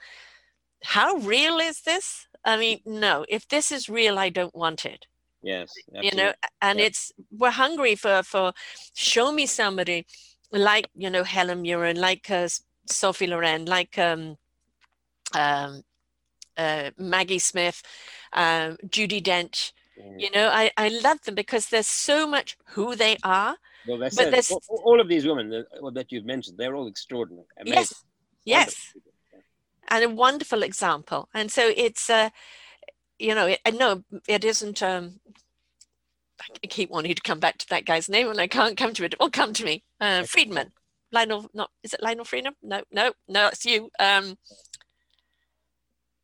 how real is this? I mean, no, if this is real, I don't want it. Yes, You know, and Yeah. it's we're hungry for for show me somebody like you know Helen Mirren, like uh, Sophie Loren, like um, um, uh, Maggie Smith, um, Judi Dench. Mm. You know, I I love them because there's so much who they are. Well, that's but it. All, all of these women that, that you've mentioned, they're all extraordinary. Amazing. Yes, yes. wonderful. And a wonderful example. And so it's, uh, you know, it, no, it isn't. Um, I keep wanting to come back to that guy's name, and I can't come to it. Well, come to me. Uh, Friedman, Lionel. Not is it Lionel Friedman? No, no, no. It's you. Um,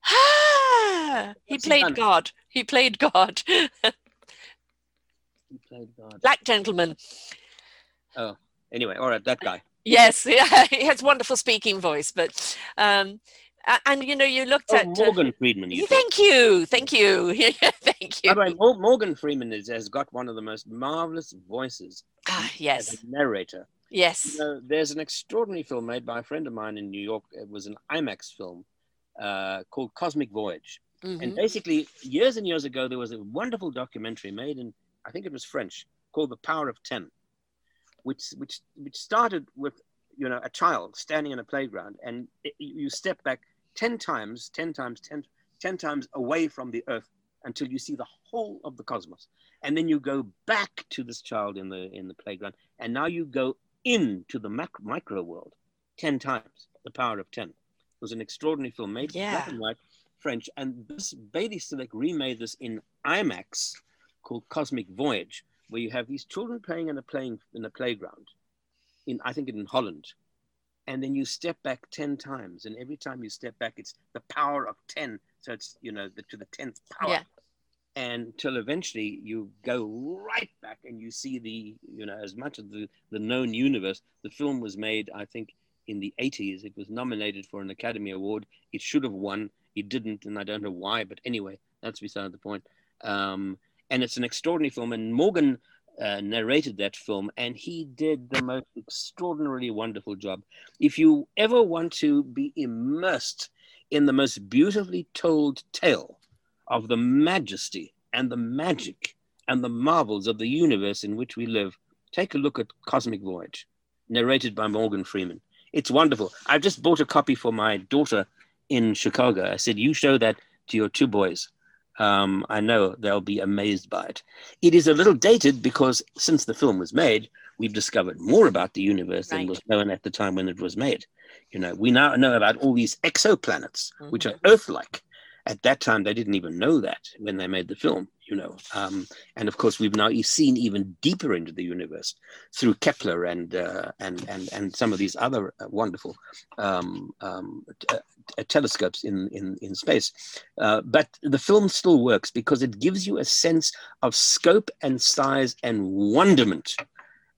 *sighs* he played? God. He played God. He played God. Black gentleman. Oh, anyway, all right, that guy. Yes, *laughs* yeah, he has wonderful speaking voice. But um, and you know, you looked Oh, at. uh, Morgan Friedman. You thank you, thank you, *laughs* thank you. By the way, Morgan Freeman is, has got one of the most marvelous voices Ah, as yes, a narrator. yes. You know, there's an extraordinary film made by a friend of mine in New York. It was an IMAX film uh, called Cosmic Voyage. And Mhm. basically, years and years ago, there was a wonderful documentary made in, I think it was French, called The Power of Ten, which which which started with you know a child standing in a playground, and it, you step back ten times, ten times, 10, 10 times away from the Earth until you see the whole of the cosmos, and then you go back to this child in the in the playground, and now you go into the mac- micro world ten times. The Power of Ten it was an extraordinary film made Yeah. black and white. French, and this Bayley Silleck remade this in IMAX called Cosmic Voyage, where you have these children playing in a playing in a playground, in I think in Holland, and then you step back ten times, and every time you step back, it's the power of ten, so it's you know the, to the tenth power, Yeah. and until eventually you go right back and you see the you know as much of the the known universe. The film was made, I think, in the 80s. It was nominated for an Academy Award. It should have won. It didn't, and I don't know why. But anyway, that's beside the point. Um, and it's an extraordinary film. And Morgan uh, narrated that film, and he did the most extraordinarily wonderful job. If you ever want to be immersed in the most beautifully told tale of the majesty and the magic and the marvels of the universe in which we live, take a look at Cosmic Voyage, narrated by Morgan Freeman. It's wonderful. I've just bought a copy for my daughter in Chicago. I said, You show that to your two boys. Um, I know they'll be amazed by it. It is a little dated because since the film was made, we've discovered more about the universe right. than was known at the time when it was made. You know, we now know about all these exoplanets, mm-hmm. which are Earth-like. At that time, they didn't even know that when they made the film you know. Um, and of course, we've now seen even deeper into the universe through Kepler and uh, and and and some of these other uh, wonderful um, um, t- uh, telescopes in in in space. Uh, but the film still works because it gives you a sense of scope and size and wonderment.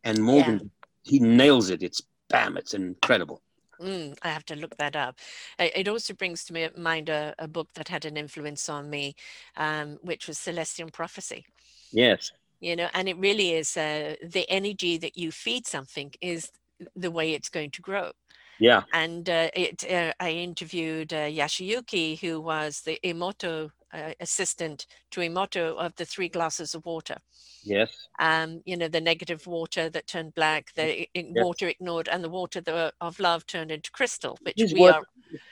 And Morgan, yeah. he nails it. It's bam! It's incredible. Mm, I have to look that up. It also brings to me mind a, a book that had an influence on me, um, which was Celestine Prophecy. Yes. You know, and it really is uh, the energy that you feed something is the way it's going to grow. Yeah. And uh, it, uh, I interviewed uh, Yasuyuki, who was the Emoto uh, assistant to Emoto of the three glasses of water. Yes. Um, you know, the negative water that turned black, the yes. water ignored, and the water the, of love turned into crystal, which his we work, are.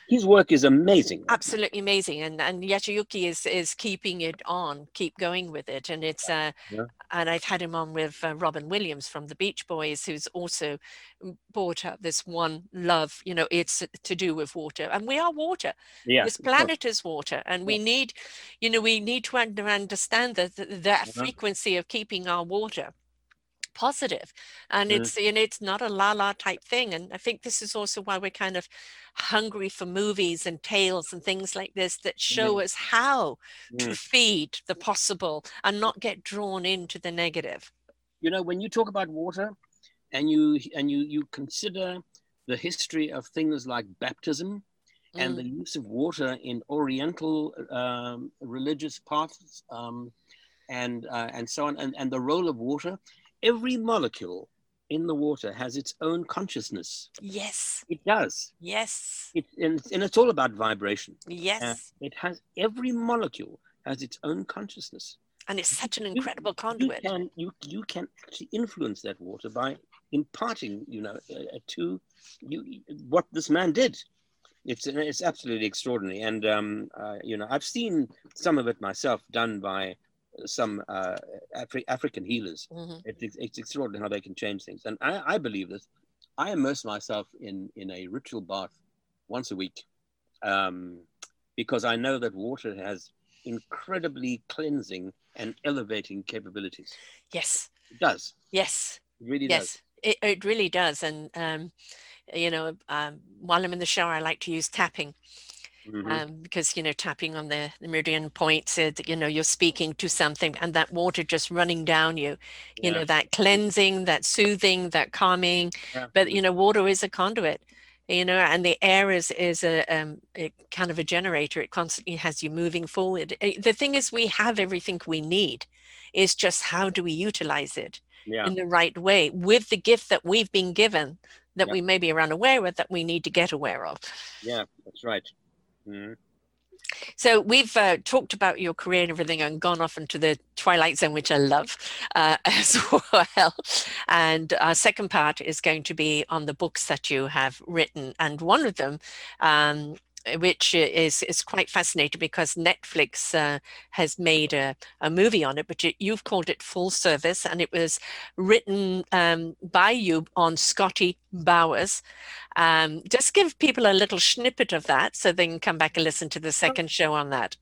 His work is amazing. Absolutely amazing, and and Yasuyuki is is keeping it on, keep going with it, and it's uh, yeah. and I've had him on with uh, Robin Williams from the Beach Boys, who's also brought up this one love. You know, it's to do with water, and we are water. Yeah, this planet is water, and yeah. we need, you know, we need to understand that that, that uh-huh. frequency of keeping our water positive and mm. it's know it's not a la la type thing and i think this is also why we're kind of hungry for movies and tales and things like this that show mm. us how mm. to feed the possible and not get drawn into the negative you know when you talk about water and you and you you consider the history of things like baptism and the mm. use of water in Oriental um, religious paths um, and uh, and so on, and, and the role of water. Every molecule in the water has its own consciousness. Yes, it does. Yes, it and, and it's all about vibration. Yes, uh, it has every molecule has its own consciousness. And it's such an incredible you, conduit. You can you you can actually influence that water by imparting, you know, uh, to you what this man did it's it's absolutely extraordinary, and um, uh, you know I've seen some of it myself done by some uh, Afri- African healers. Mm-hmm. It's, it's extraordinary how they can change things, and I, I believe this. I immerse myself in in a ritual bath once a week um, because I know that water has incredibly cleansing and elevating capabilities. Yes, it does. Yes, it really yes. does. It, it really does, and um, you know, um, while I'm in the shower, I like to use tapping. Mm-hmm. Um, because you know tapping on the, the meridian points uh, that you know you're speaking to something and that water just running down you you yeah. know that cleansing that soothing that calming yeah. but you know water is a conduit you know and the air is is a, um, a kind of a generator it constantly has you moving forward the thing is we have everything we need is just how do we utilize it yeah. in the right way with the gift that we've been given that we maybe are unaware of that we need to get aware of. Yeah, that's right. Mm-hmm. So we've uh, talked about your career and everything and gone off into the twilight zone, which I love uh, *laughs* as well. And our second part is going to be on the books that you have written. And one of them um, which is is quite fascinating because Netflix uh, has made a, a movie on it, but you, you've called it Full Service, and it was written um, by you on Scotty Bowers. Um, just give people a little snippet of that so they can come back and listen to the second show on that.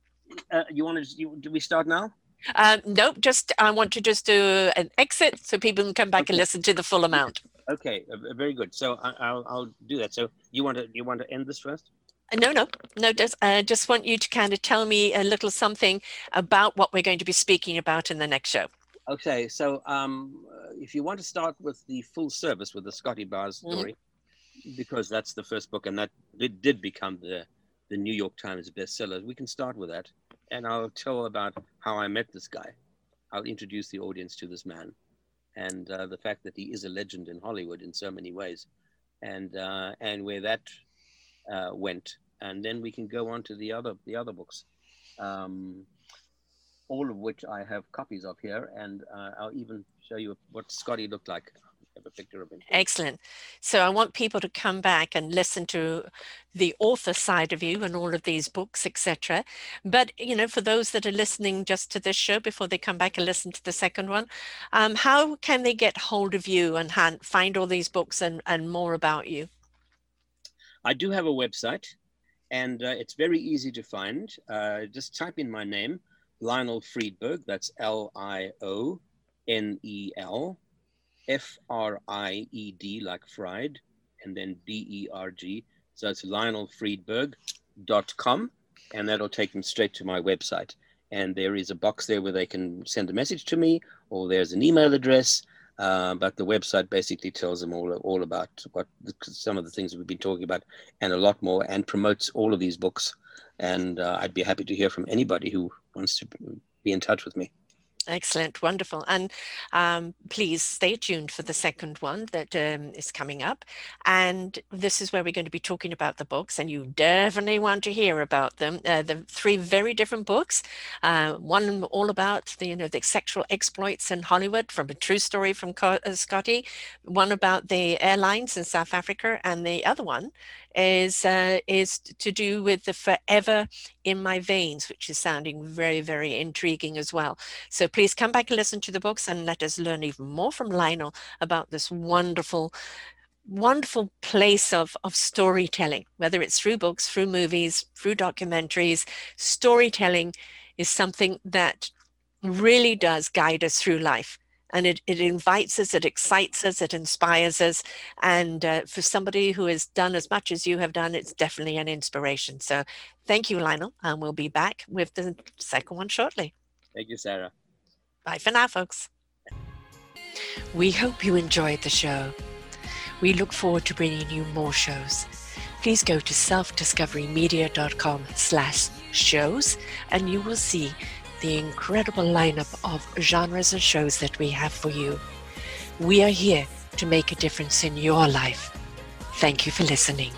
Uh, you want to? You, do we start now? Um, nope. Just I want to just do an exit so people can come back okay. and listen to the full amount. Okay, uh, very good. So I, will I'll do that. So you want to you want to end this first? No, no, no. Just, I just want you to kind of tell me a little something about what we're going to be speaking about in the next show. Okay, so um, uh, if you want to start with the full service with the Scotty Bowers mm-hmm. story, mm-hmm. because that's the first book, and that did, did become the the New York Times bestseller. We can start with that, and I'll tell about how I met this guy. I'll introduce the audience to this man, and uh, the fact that he is a legend in Hollywood in so many ways, and uh, and where that uh, went, and then we can go on to the other the other books. Um, all of which I have copies of here, and uh, I'll even show you what Scotty looked like have a picture of him. Excellent. So I want people to come back and listen to the author side of you and all of these books, etc. But you know, for those that are listening just to this show before they come back and listen to the second one, um, how can they get hold of you and find all these books and, and more about you? I do have a website, and uh, it's very easy to find. Uh, just type in my name, Lionel Friedberg. That's L I O N E L F R I E D, like fried, and then B E R G. So it's lionelfriedberg.com, and that'll take them straight to my website. And there is a box there where they can send a message to me, or there's an email address. Uh, but the website basically tells them all all about what some of the things we've been talking about, and a lot more, and promotes all of these books. And uh, I'd be happy to hear from anybody who wants to be in touch with me. Excellent, wonderful. And um, please stay tuned for the second one that um, is coming up. And this is where we're going to be talking about the books, and you definitely want to hear about them. Uh, the three very different books. Uh, one all about the you know the sexual exploits in Hollywood from a true story from uh, Scotty. One about the airlines in South Africa, and the other one is uh, is to do with the forever in my veins, which is sounding very very intriguing as well. So please come back and listen to the books and let us learn even more from Lionel about this wonderful wonderful place of, of storytelling, whether it's through books, through movies, through documentaries. Storytelling is something that really does guide us through life and it, it invites us, it excites us, it inspires us. And uh, for somebody who has done as much as you have done, it's definitely an inspiration. So thank you, Lionel. And we'll be back with the second one shortly. Thank you, Sarah. Bye for now, folks. We hope you enjoyed the show. We look forward to bringing you more shows. Please go to selfdiscoverymedia.com slash shows and you will see the incredible lineup of genres and shows that we have for you. We are here to make a difference in your life. Thank you for listening.